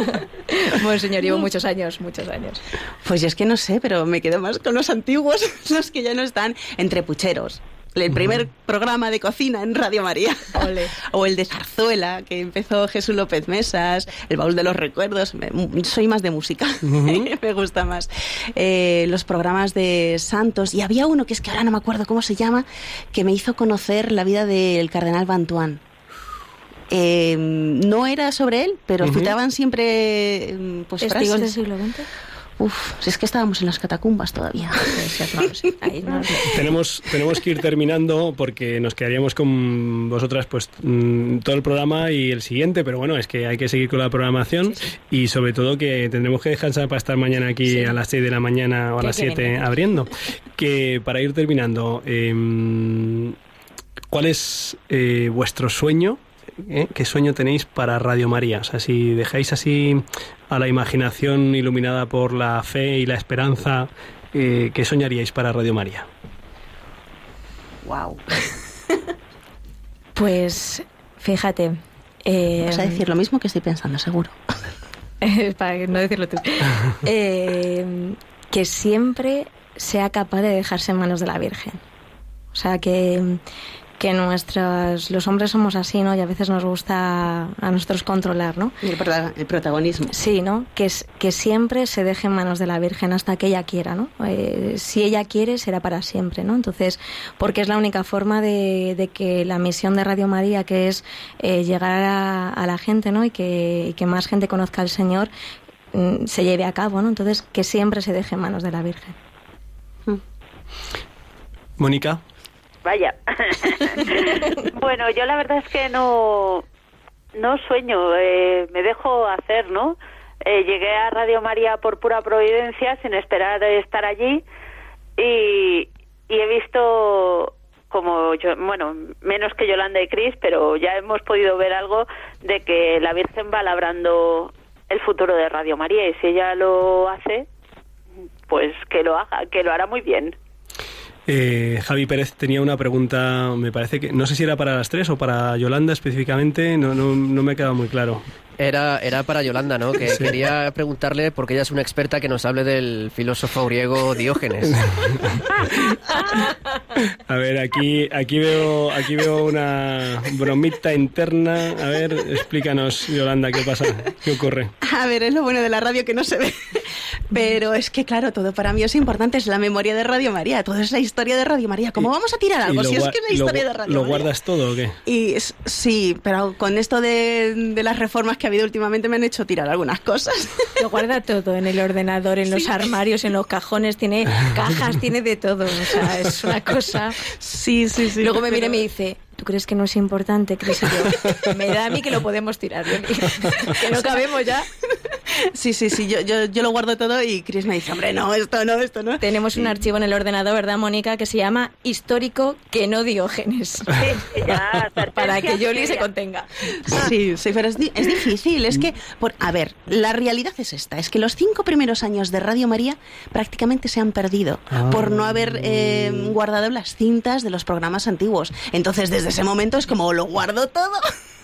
bueno, señor, llevo muchos años, muchos años. Pues yo es que no sé, pero me quedo más con los antiguos, los que ya no están entre pucheros el primer programa de cocina en Radio María. o el de Zarzuela, que empezó Jesús López Mesas, el baúl de los recuerdos. Soy más de música, me gusta más. Eh, los programas de Santos. Y había uno que es que ahora no me acuerdo cómo se llama, que me hizo conocer la vida del cardenal Bantuán. Eh, no era sobre él, pero citaban siempre pues, ¿Testigos del siglo XX? Uf, si es que estábamos en las catacumbas todavía. tenemos, tenemos que ir terminando porque nos quedaríamos con vosotras pues mm, todo el programa y el siguiente, pero bueno, es que hay que seguir con la programación y sobre todo que tendremos que descansar para estar mañana aquí a las 6 de la mañana o a las 7 abriendo. Que para ir terminando, eh, ¿cuál es eh, vuestro sueño ¿eh? ¿qué sueño tenéis para Radio María? O sea, si dejáis así a la imaginación iluminada por la fe y la esperanza, eh, ¿qué soñaríais para Radio María? Wow. pues fíjate. Eh, Vas a decir lo mismo que estoy pensando, seguro. para no decirlo tú. Eh, que siempre sea capaz de dejarse en manos de la Virgen. O sea, que, que nuestros los hombres somos así, ¿no? Y a veces nos gusta a nosotros controlar, ¿no? El, el protagonismo. Sí, ¿no? Que, es, que siempre se deje en manos de la Virgen hasta que ella quiera, ¿no? Eh, si ella quiere, será para siempre, ¿no? Entonces, porque es la única forma de, de que la misión de Radio María, que es eh, llegar a, a, la gente, ¿no? Y que, y que más gente conozca al Señor, mm, se lleve a cabo, ¿no? Entonces, que siempre se deje en manos de la Virgen. Mónica. Vaya. bueno, yo la verdad es que no, no sueño, eh, me dejo hacer, ¿no? Eh, llegué a Radio María por pura providencia, sin esperar estar allí, y, y he visto como yo, bueno, menos que Yolanda y Cris, pero ya hemos podido ver algo de que la Virgen va labrando el futuro de Radio María y si ella lo hace, pues que lo haga, que lo hará muy bien. Eh, Javi Pérez tenía una pregunta, me parece que no sé si era para las tres o para Yolanda específicamente, no, no, no me ha quedado muy claro. Era, era para Yolanda, ¿no? Que sí. quería preguntarle, porque ella es una experta, que nos hable del filósofo griego Diógenes. A ver, aquí, aquí veo, aquí veo una bromita interna. A ver, explícanos, Yolanda, qué pasa, qué ocurre. A ver, es lo bueno de la radio que no se ve. Pero es que, claro, todo para mí es importante, es la memoria de Radio María, todo es la historia de Radio María. ¿Cómo vamos a tirar algo si es que es la historia lo, de Radio ¿Lo María? guardas todo o qué? Y sí, pero con esto de, de, las reformas que ha habido últimamente me han hecho tirar algunas cosas. Lo guarda todo, en el ordenador, en los armarios, en los cajones, tiene cajas, tiene de todo. O sea, es una cosa... Sí, sí, sí. Luego me mira y me dice, ¿tú crees que no es importante, Cris? Me da a mí que lo podemos tirar, que no cabemos ya. Sí, sí, sí, yo, yo, yo lo guardo todo y Chris me dice, hombre, no, esto no, esto no. Tenemos un archivo en el ordenador, ¿verdad, Mónica? Que se llama Histórico que no Diógenes. Sí, ya, Para que Yoli se contenga. Sí, sí, pero es, es difícil, es que, por, a ver, la realidad es esta, es que los cinco primeros años de Radio María prácticamente se han perdido ah. por no haber eh, guardado las cintas de los programas antiguos. Entonces, desde ese momento es como, lo guardo todo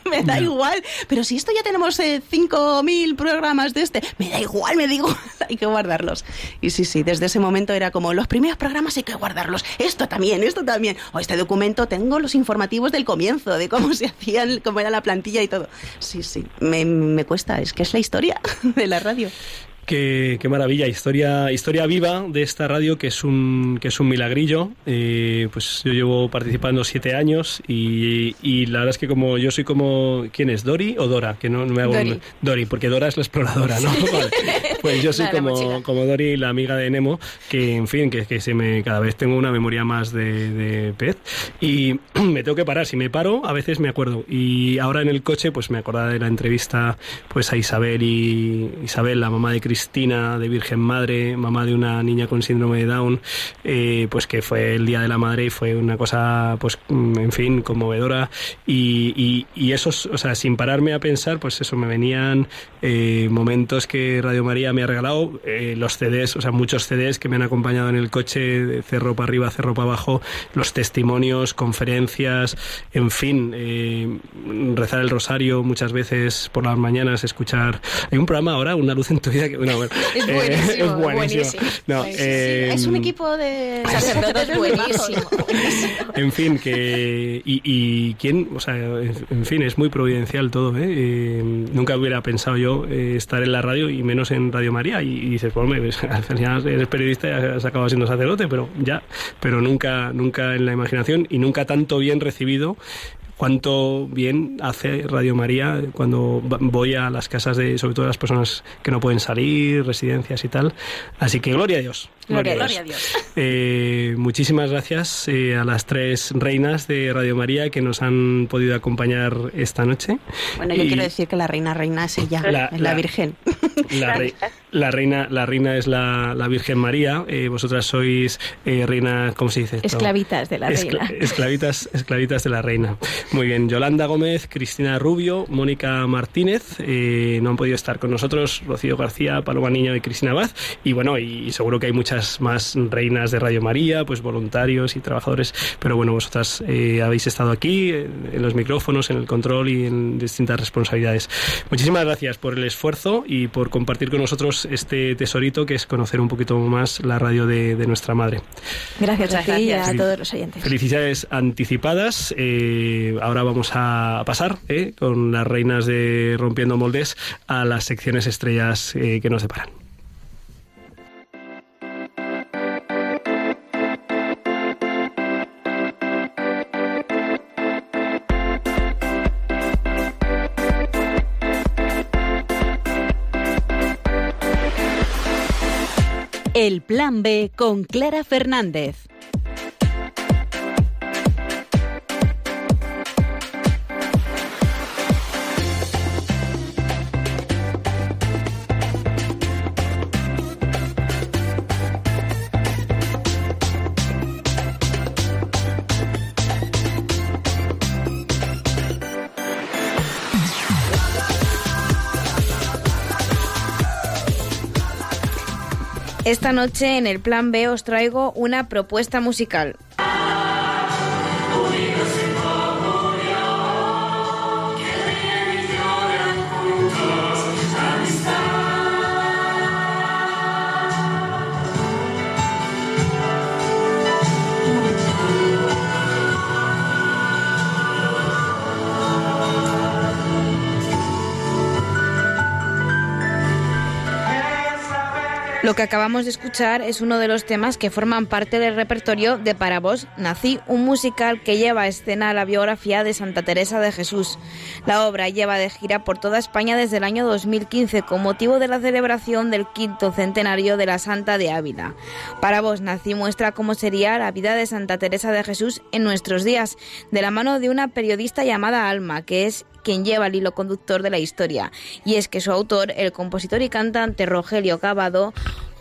me da igual. Pero si esto ya tenemos eh, 5.000 programas de este, me da igual, me digo, hay que guardarlos. Y sí, sí, desde ese momento era como, los primeros programas hay que guardarlos. Esto también, esto también. O este documento tengo los informativos del comienzo, de cómo se hacían, cómo era la plantilla y todo. Sí, sí, me, me cuesta, es que es la historia de la radio. Qué, qué, maravilla, historia, historia viva de esta radio que es un, que es un milagrillo. Eh, pues yo llevo participando siete años y, y, la verdad es que como yo soy como ¿quién es? Dori o Dora, que no, no me hago Dori. Un, Dori, porque Dora es la exploradora, ¿no? Vale. Pues yo soy como, como Dori, la amiga de Nemo, que en fin, que, que se me cada vez tengo una memoria más de, de pez y me tengo que parar. Si me paro, a veces me acuerdo. Y ahora en el coche, pues me acordaba de la entrevista pues a Isabel y Isabel, la mamá de Cristina Cristina de Virgen Madre, mamá de una niña con síndrome de Down, eh, pues que fue el Día de la Madre y fue una cosa, pues, en fin, conmovedora. Y, y, y esos, o sea, sin pararme a pensar, pues eso, me venían eh, momentos que Radio María me ha regalado, eh, los CDs, o sea, muchos CDs que me han acompañado en el coche, cerro para arriba, cerro para abajo, los testimonios, conferencias, en fin, eh, rezar el rosario muchas veces por las mañanas, escuchar. Hay un programa ahora, Una luz en tu vida, que no, bueno, es buenísimo. Eh, es buenísimo. No, sí, eh, es un equipo de sacerdotes buenísimo. en fin, que. Y, y, quién, o sea, en fin, es muy providencial todo, ¿eh? eh nunca hubiera pensado yo eh, estar en la radio y menos en Radio María. Y, y dices, pues, hombre, al final eres periodista y has acabado siendo sacerdote, pero ya. Pero nunca, nunca en la imaginación y nunca tanto bien recibido cuánto bien hace Radio María cuando voy a las casas de, sobre todo las personas que no pueden salir, residencias y tal. Así que gloria a Dios. Gloria a Dios. Eh, muchísimas gracias eh, a las tres reinas de Radio María que nos han podido acompañar esta noche. Bueno, yo Y quiero decir que la reina reina es ella, La- es la, la- Virgen. La, rei- la reina, la reina es la, la Virgen María. eh, vosotras sois eh, reina, ¿cómo se dice? esto? Esclavitas de la Escla- reina. Esclavitas, esclavitas de la reina. Muy bien, Yolanda Gómez, Cristina Rubio, Mónica Martínez, eh, no han podido estar con nosotros, Rocío García, Paloma Niño y Cristina Baz. Y bueno, y seguro que hay muchas más reinas de Radio María, pues voluntarios y trabajadores. Pero bueno, vosotras eh, habéis estado aquí, eh, en los micrófonos, en el control y en distintas responsabilidades. Muchísimas gracias por el esfuerzo y por compartir con nosotros este tesorito que es conocer un poquito más la radio de, de nuestra madre. Gracias Muchas a ti y gracias. a todos los oyentes. Felicidades anticipadas. Eh, ahora vamos a pasar eh, con las reinas de Rompiendo Moldes a las secciones estrellas eh, que nos deparan. El Plan B con Clara Fernández. Esta noche en el Plan B os traigo una propuesta musical. Lo que acabamos de escuchar es uno de los temas que forman parte del repertorio de Para vos Nací, un musical que lleva a escena la biografía de Santa Teresa de Jesús. La obra lleva de gira por toda España desde el año 2015 con motivo de la celebración del quinto centenario de la Santa de Ávila. Para vos Nací muestra cómo sería la vida de Santa Teresa de Jesús en nuestros días, de la mano de una periodista llamada Alma, que es quien lleva el hilo conductor de la historia. Y es que su autor, el compositor y cantante Rogelio Cavado,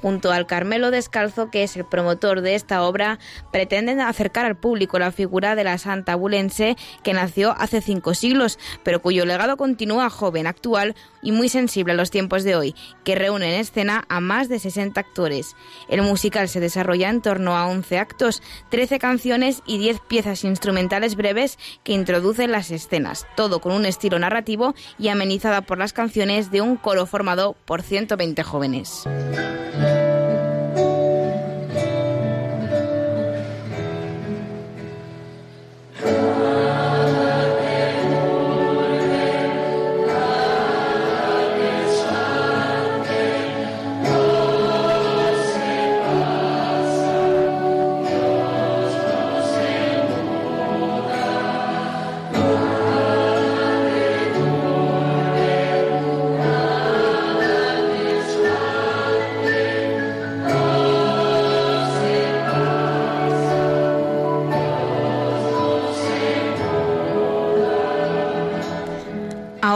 junto al Carmelo Descalzo, que es el promotor de esta obra, pretenden acercar al público la figura de la santa bulense que nació hace cinco siglos, pero cuyo legado continúa joven, actual y muy sensible a los tiempos de hoy, que reúne en escena a más de 60 actores. El musical se desarrolla en torno a 11 actos, 13 canciones y 10 piezas instrumentales breves que introducen las escenas, todo con un estilo narrativo y amenizada por las canciones de un coro formado por 120 jóvenes. God.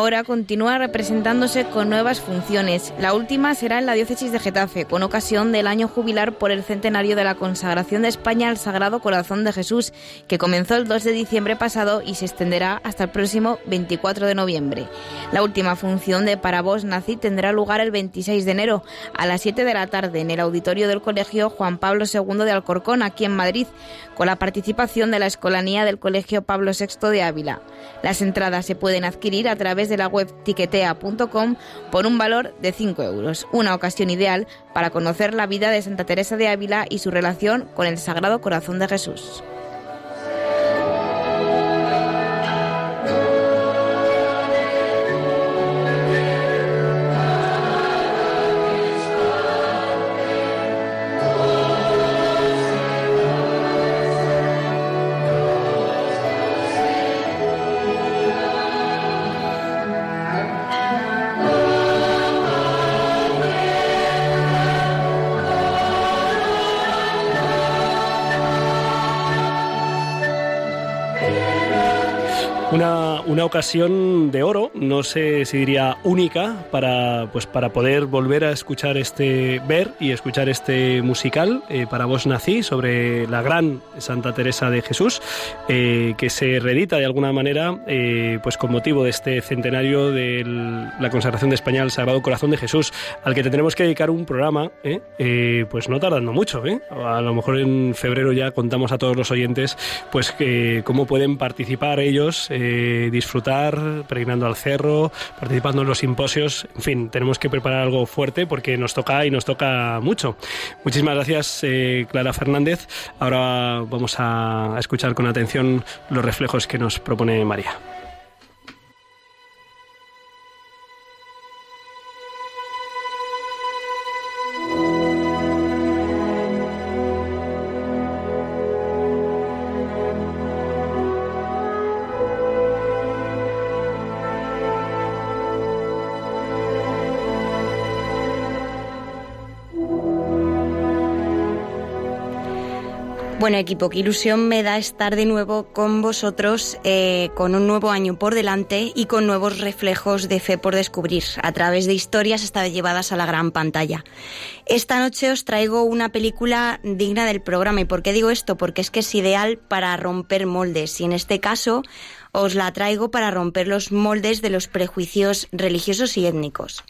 Ahora continúa representándose con nuevas funciones. La última será en la diócesis de Getafe, con ocasión del año jubilar por el centenario de la consagración de España al Sagrado Corazón de Jesús, que comenzó el 2 de diciembre pasado y se extenderá hasta el próximo 24 de noviembre. La última función de Para vos Nací tendrá lugar el 26 de enero a las 7 de la tarde en el auditorio del Colegio Juan Pablo II de Alcorcón, aquí en Madrid, con la participación de la Escolanía del Colegio Pablo VI de Ávila. Las entradas se pueden adquirir a través de la web tiquetea.com por un valor de 5 euros. Una ocasión ideal para conocer la vida de Santa Teresa de Ávila y su relación con el Sagrado Corazón de Jesús. Una, ocasión de oro, no sé si diría única, para, pues, para poder volver a escuchar este, ver y escuchar este musical, eh, Para vos nací, sobre la gran Santa Teresa de Jesús, eh, que se reedita de alguna manera eh, pues con motivo de este centenario de la consagración de España al Sagrado Corazón de Jesús, al que tenemos que dedicar un programa, pues no tardando mucho, a lo mejor en febrero ya contamos a todos los oyentes pues cómo pueden participar ellos eh, disfrutar, peregrinando al cerro, participando en los simposios. En fin, tenemos que preparar algo fuerte porque nos toca y nos toca mucho. Muchísimas gracias, eh, Clara Fernández. Ahora vamos a escuchar con atención los reflejos que nos propone María. Bueno, equipo, qué ilusión me da estar de nuevo con vosotros, eh, con un nuevo año por delante y con nuevos reflejos de fe por descubrir, a través de historias vez llevadas a la gran pantalla. Esta noche os traigo una película digna del programa. ¿Y por qué digo esto? Porque es que es ideal para romper moldes. Y en este caso os la traigo para romper los moldes de los prejuicios religiosos y étnicos.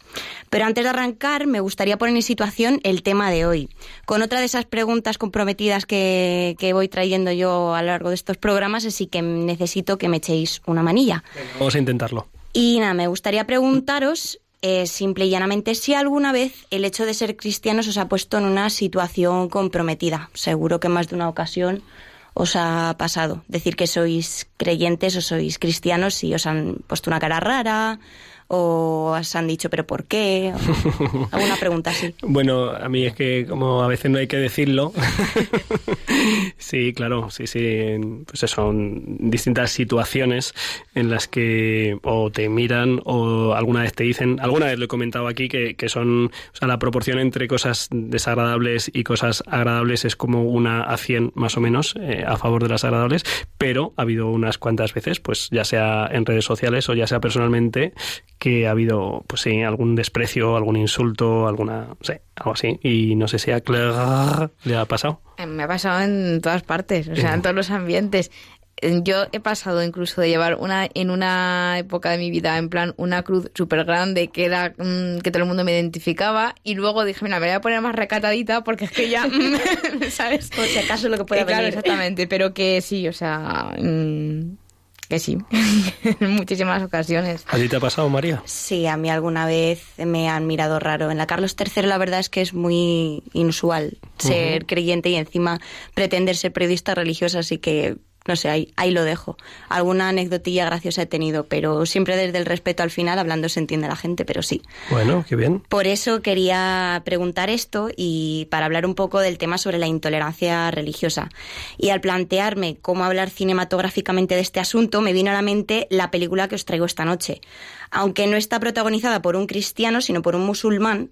Pero antes de arrancar, me gustaría poner en situación el tema de hoy, con otra de esas preguntas comprometidas que, voy trayendo yo a lo largo de estos programas, así que necesito que me echéis una manilla. Vamos a intentarlo. Y nada, me gustaría preguntaros eh, simple y llanamente si alguna vez el hecho de ser cristianos os ha puesto en una situación comprometida. Seguro que más de una ocasión os ha pasado? Decir que sois creyentes o sois cristianos y os han puesto una cara rara o os han dicho pero ¿por qué? alguna pregunta así. Bueno, a mí es que como a veces no hay que decirlo. sí, claro, sí, sí, pues eso, son distintas situaciones en las que o te miran o alguna vez te dicen, alguna vez lo he comentado aquí que, que son, o sea, la proporción entre cosas desagradables y cosas agradables es como una a cien más o menos eh, a favor de las agradables, pero ha habido unas cuantas veces, pues ya sea en redes sociales o ya sea personalmente, que ha habido, pues sí, algún desprecio, algún insulto, alguna, sé, algo así. Y no sé si a Claire le ha pasado. Eh, me ha pasado en todas partes, o sea, en todos los ambientes. Eh, yo he pasado incluso de llevar una en una época de mi vida en plan una cruz súper grande que era mm, que todo el mundo me identificaba y luego dije mira me voy a poner más recatadita porque es que ya sabes por si acaso lo que pueda venir exactamente pero que sí o sea mm, que sí, en muchísimas ocasiones. ¿A ti te ha pasado, María? Sí, a mí alguna vez me han mirado raro. En la Carlos III la verdad es que es muy inusual ser creyente y encima pretender ser periodista religiosa, así que no sé, ahí, ahí lo dejo. Alguna anecdotilla graciosa he tenido, pero siempre desde el respeto al final, hablando se entiende la gente, pero sí. Bueno, qué bien. Por eso quería preguntar esto y para hablar un poco del tema sobre la intolerancia religiosa. Y al plantearme cómo hablar cinematográficamente de este asunto, me vino a la mente la película que os traigo esta noche aunque no está protagonizada por un cristiano, sino por un musulmán,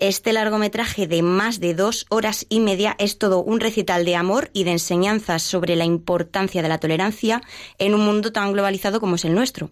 este largometraje de más de dos horas y media es todo un recital de amor y de enseñanzas sobre la importancia de la tolerancia en un mundo tan globalizado como es el nuestro.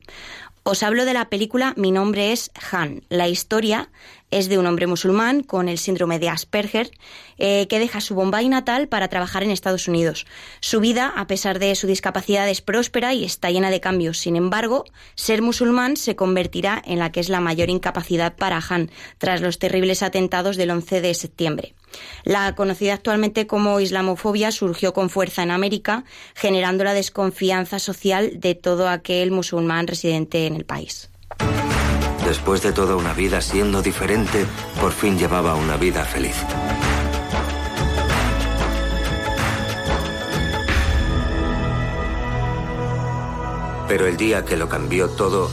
Os hablo de la película Mi nombre es Han. La historia es de un hombre musulmán con el síndrome de Asperger eh, que deja su Bombay natal para trabajar en Estados Unidos. Su vida, a pesar de su discapacidad, es próspera y está llena de cambios. Sin embargo, ser musulmán se convertirá en la que es la mayor incapacidad para Han tras los terribles atentados del 11 de septiembre. La conocida actualmente como islamofobia surgió con fuerza en América, generando la desconfianza social de todo aquel musulmán residente en el país. Después de toda una vida siendo diferente, por fin llevaba una vida feliz. Pero el día que lo cambió todo,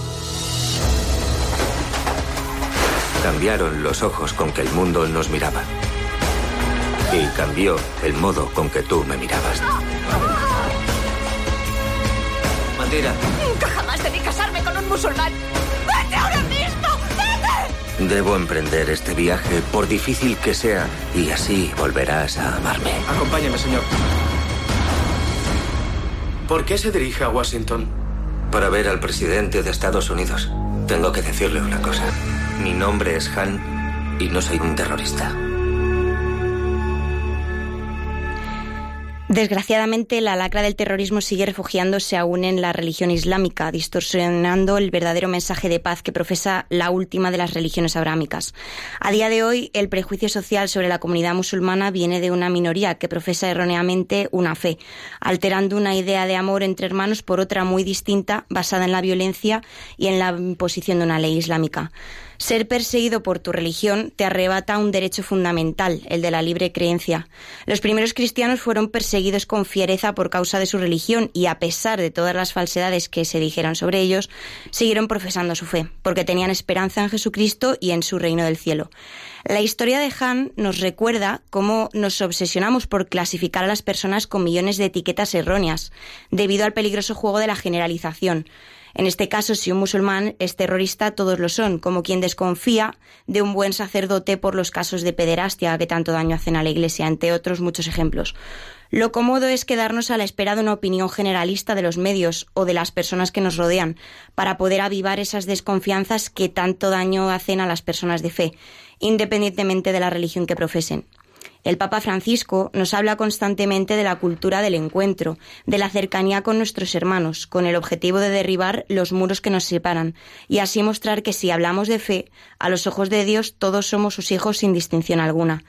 cambiaron los ojos con que el mundo nos miraba. Y cambió el modo con que tú me mirabas. Mentira. Nunca jamás debí casarme con un musulmán. ¡Vete ahora Debo emprender este viaje, por difícil que sea, y así volverás a amarme. Acompáñame, señor. ¿Por qué se dirige a Washington? para ver al presidente de Estados Unidos. Tengo que decirle una cosa. Mi nombre es Han y no soy un terrorista. Desgraciadamente, la lacra del terrorismo sigue refugiándose aún en la religión islámica, distorsionando el verdadero mensaje de paz que profesa la última de las religiones abrámicas. A día de hoy, el prejuicio social sobre la comunidad musulmana viene de una minoría que profesa erróneamente una fe, alterando una idea de amor entre hermanos por otra muy distinta, basada en la violencia y en la imposición de una ley islámica. Ser perseguido por tu religión te arrebata un derecho fundamental, el de la libre creencia. Los primeros cristianos fueron perseguidos con fiereza por causa de su religión y a pesar de todas las falsedades que se dijeron sobre ellos, siguieron profesando su fe, porque tenían esperanza en Jesucristo y en su reino del cielo. La historia de Han nos recuerda cómo nos obsesionamos por clasificar a las personas con millones de etiquetas erróneas, debido al peligroso juego de la generalización. En este caso, si un musulmán es terrorista, todos lo son, como quien desconfía de un buen sacerdote por los casos de pederastia que tanto daño hacen a la Iglesia, entre otros muchos ejemplos. Lo cómodo es quedarnos a la espera de una opinión generalista de los medios o de las personas que nos rodean, para poder avivar esas desconfianzas que tanto daño hacen a las personas de fe, independientemente de la religión que profesen. El Papa Francisco nos habla constantemente de la cultura del encuentro, de la cercanía con nuestros hermanos, con el objetivo de derribar los muros que nos separan, y así mostrar que si hablamos de fe, a los ojos de Dios todos somos sus hijos sin distinción alguna.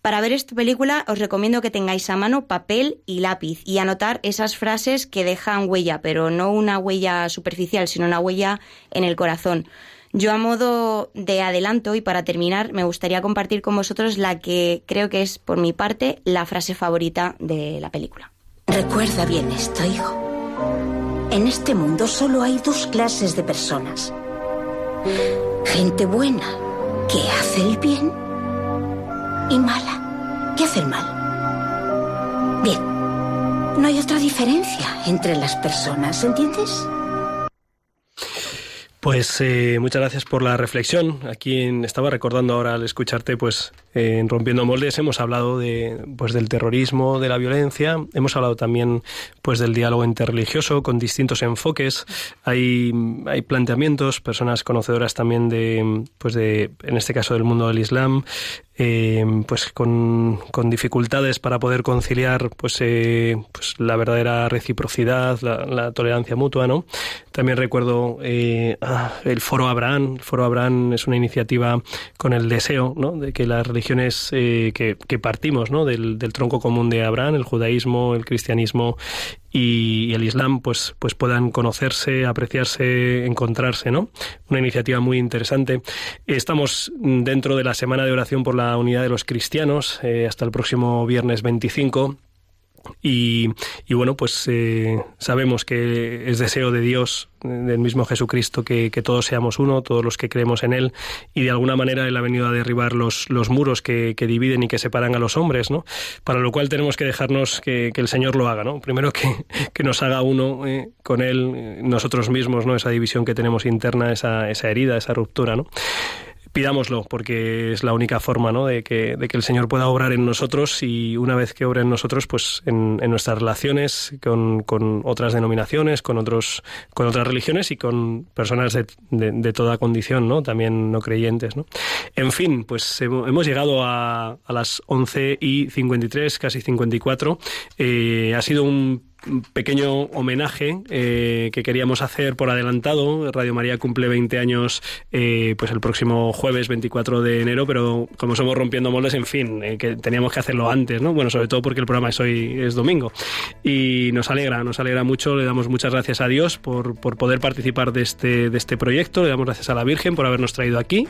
Para ver esta película os recomiendo que tengáis a mano papel y lápiz y anotar esas frases que dejan huella, pero no una huella superficial, sino una huella en el corazón. Yo a modo de adelanto y para terminar me gustaría compartir con vosotros la que creo que es por mi parte la frase favorita de la película. Recuerda bien esto, hijo. En este mundo solo hay dos clases de personas. Gente buena, que hace el bien, y mala, que hace el mal. Bien, no hay otra diferencia entre las personas, ¿entiendes? Pues eh, muchas gracias por la reflexión. Aquí estaba recordando ahora al escucharte, pues en Rompiendo Moldes hemos hablado de, pues, del terrorismo, de la violencia, hemos hablado también pues del diálogo interreligioso con distintos enfoques. Hay, hay planteamientos, personas conocedoras también de, pues de, en este caso del mundo del Islam, eh, pues con, con, dificultades para poder conciliar pues, eh, pues la verdadera reciprocidad, la, tolerancia mutua, ¿no? También recuerdo eh, ah, el Foro Abraham. El Foro Abraham es una iniciativa con el deseo ¿no? de que las religiones que, que, partimos del tronco común de Abraham, el judaísmo, el cristianismo y, el Islam pues, pues puedan conocerse, apreciarse, encontrarse, ¿no? Una iniciativa muy interesante. Estamos dentro de la Semana de Oración por la Unidad de los Cristianos eh, hasta el próximo viernes 25 y, bueno, pues eh, sabemos que es deseo de Dios, del mismo Jesucristo, que, todos seamos uno, todos los que creemos en Él, y de alguna manera Él ha venido a derribar los, muros que, dividen y que separan a los hombres, ¿no? Para lo cual tenemos que dejarnos que, el Señor lo haga, ¿no? Primero que, que nos haga uno eh, con Él, nosotros mismos, ¿no? Esa división que tenemos interna, esa herida, esa ruptura, ¿no? Pidámoslo, porque es la única forma ¿no? de, que, de que el Señor pueda obrar en nosotros y una vez que obra en nosotros, pues en, en nuestras relaciones con, con, otras denominaciones, con, otros, con otras religiones y con personas de, de, toda condición, ¿no? también no creyentes. ¿no? En fin, pues hemos llegado a, a las 11 y 53, casi 54. Eh, ha sido un pequeño homenaje eh, que queríamos hacer por adelantado. Radio María cumple 20 años eh, pues el próximo jueves 24 de enero, pero como somos rompiendo moldes, en fin, eh, que teníamos que hacerlo antes, ¿no? Bueno, sobre todo porque el programa es hoy es domingo. Y nos alegra, nos alegra mucho, le damos muchas gracias a Dios por, por poder participar de este, de este proyecto, le damos gracias a la Virgen por habernos traído aquí,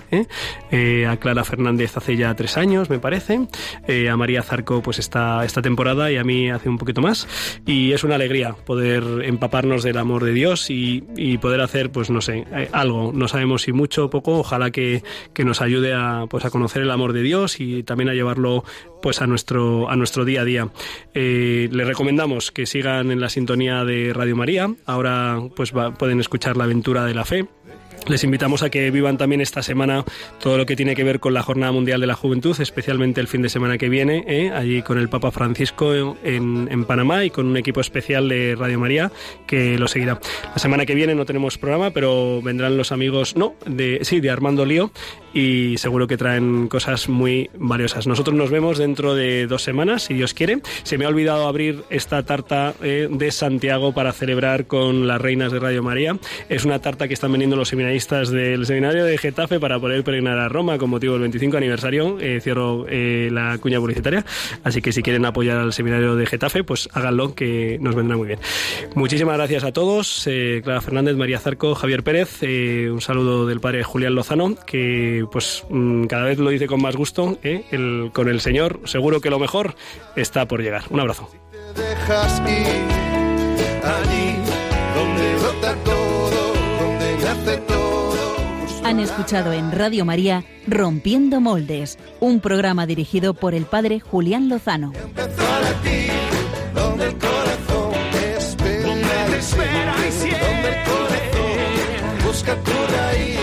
a Clara Fernández hace ya tres años, me parece, a María Zarco pues esta, esta temporada y a mí hace un poquito más. Y es una alegría poder empaparnos del amor de Dios y, poder hacer, pues no sé, eh, algo. No sabemos si mucho o poco. Ojalá que, nos ayude a, pues, a conocer el amor de Dios y también a llevarlo pues a nuestro a nuestro día a día. Eh, les recomendamos que sigan en la sintonía de Radio María. Ahora pues pueden escuchar la aventura de la fe Les invitamos a que vivan también esta semana todo lo que tiene que ver con la Jornada Mundial de la Juventud, especialmente el fin de semana que viene, ¿eh? allí con el Papa Francisco en, en, Panamá y con un equipo especial de Radio María que lo seguirá. La semana que viene no tenemos programa, pero vendrán los amigos, no, de, sí, de Armando Lío y seguro que traen cosas muy valiosas. Nosotros nos vemos dentro de dos semanas, si Dios quiere. Se me ha olvidado abrir esta tarta eh, de Santiago para celebrar con las reinas de Radio María. Es una tarta que están vendiendo los seminarios del seminario de Getafe para poder peregrinar a Roma con motivo del 25 aniversario. Eh, cierro eh, la cuña publicitaria. Así que si quieren apoyar al seminario de Getafe, pues háganlo, que nos vendrá muy bien. Muchísimas gracias a todos. Clara Fernández, María Zarco, Javier Pérez. un saludo del padre Julián Lozano, que pues mm, cada vez lo dice con más gusto. El, con el Señor, seguro que lo mejor está por llegar. Un abrazo. Han escuchado en Radio María Rompiendo Moldes, un programa dirigido por el padre Julián Lozano. Busca tu raíz.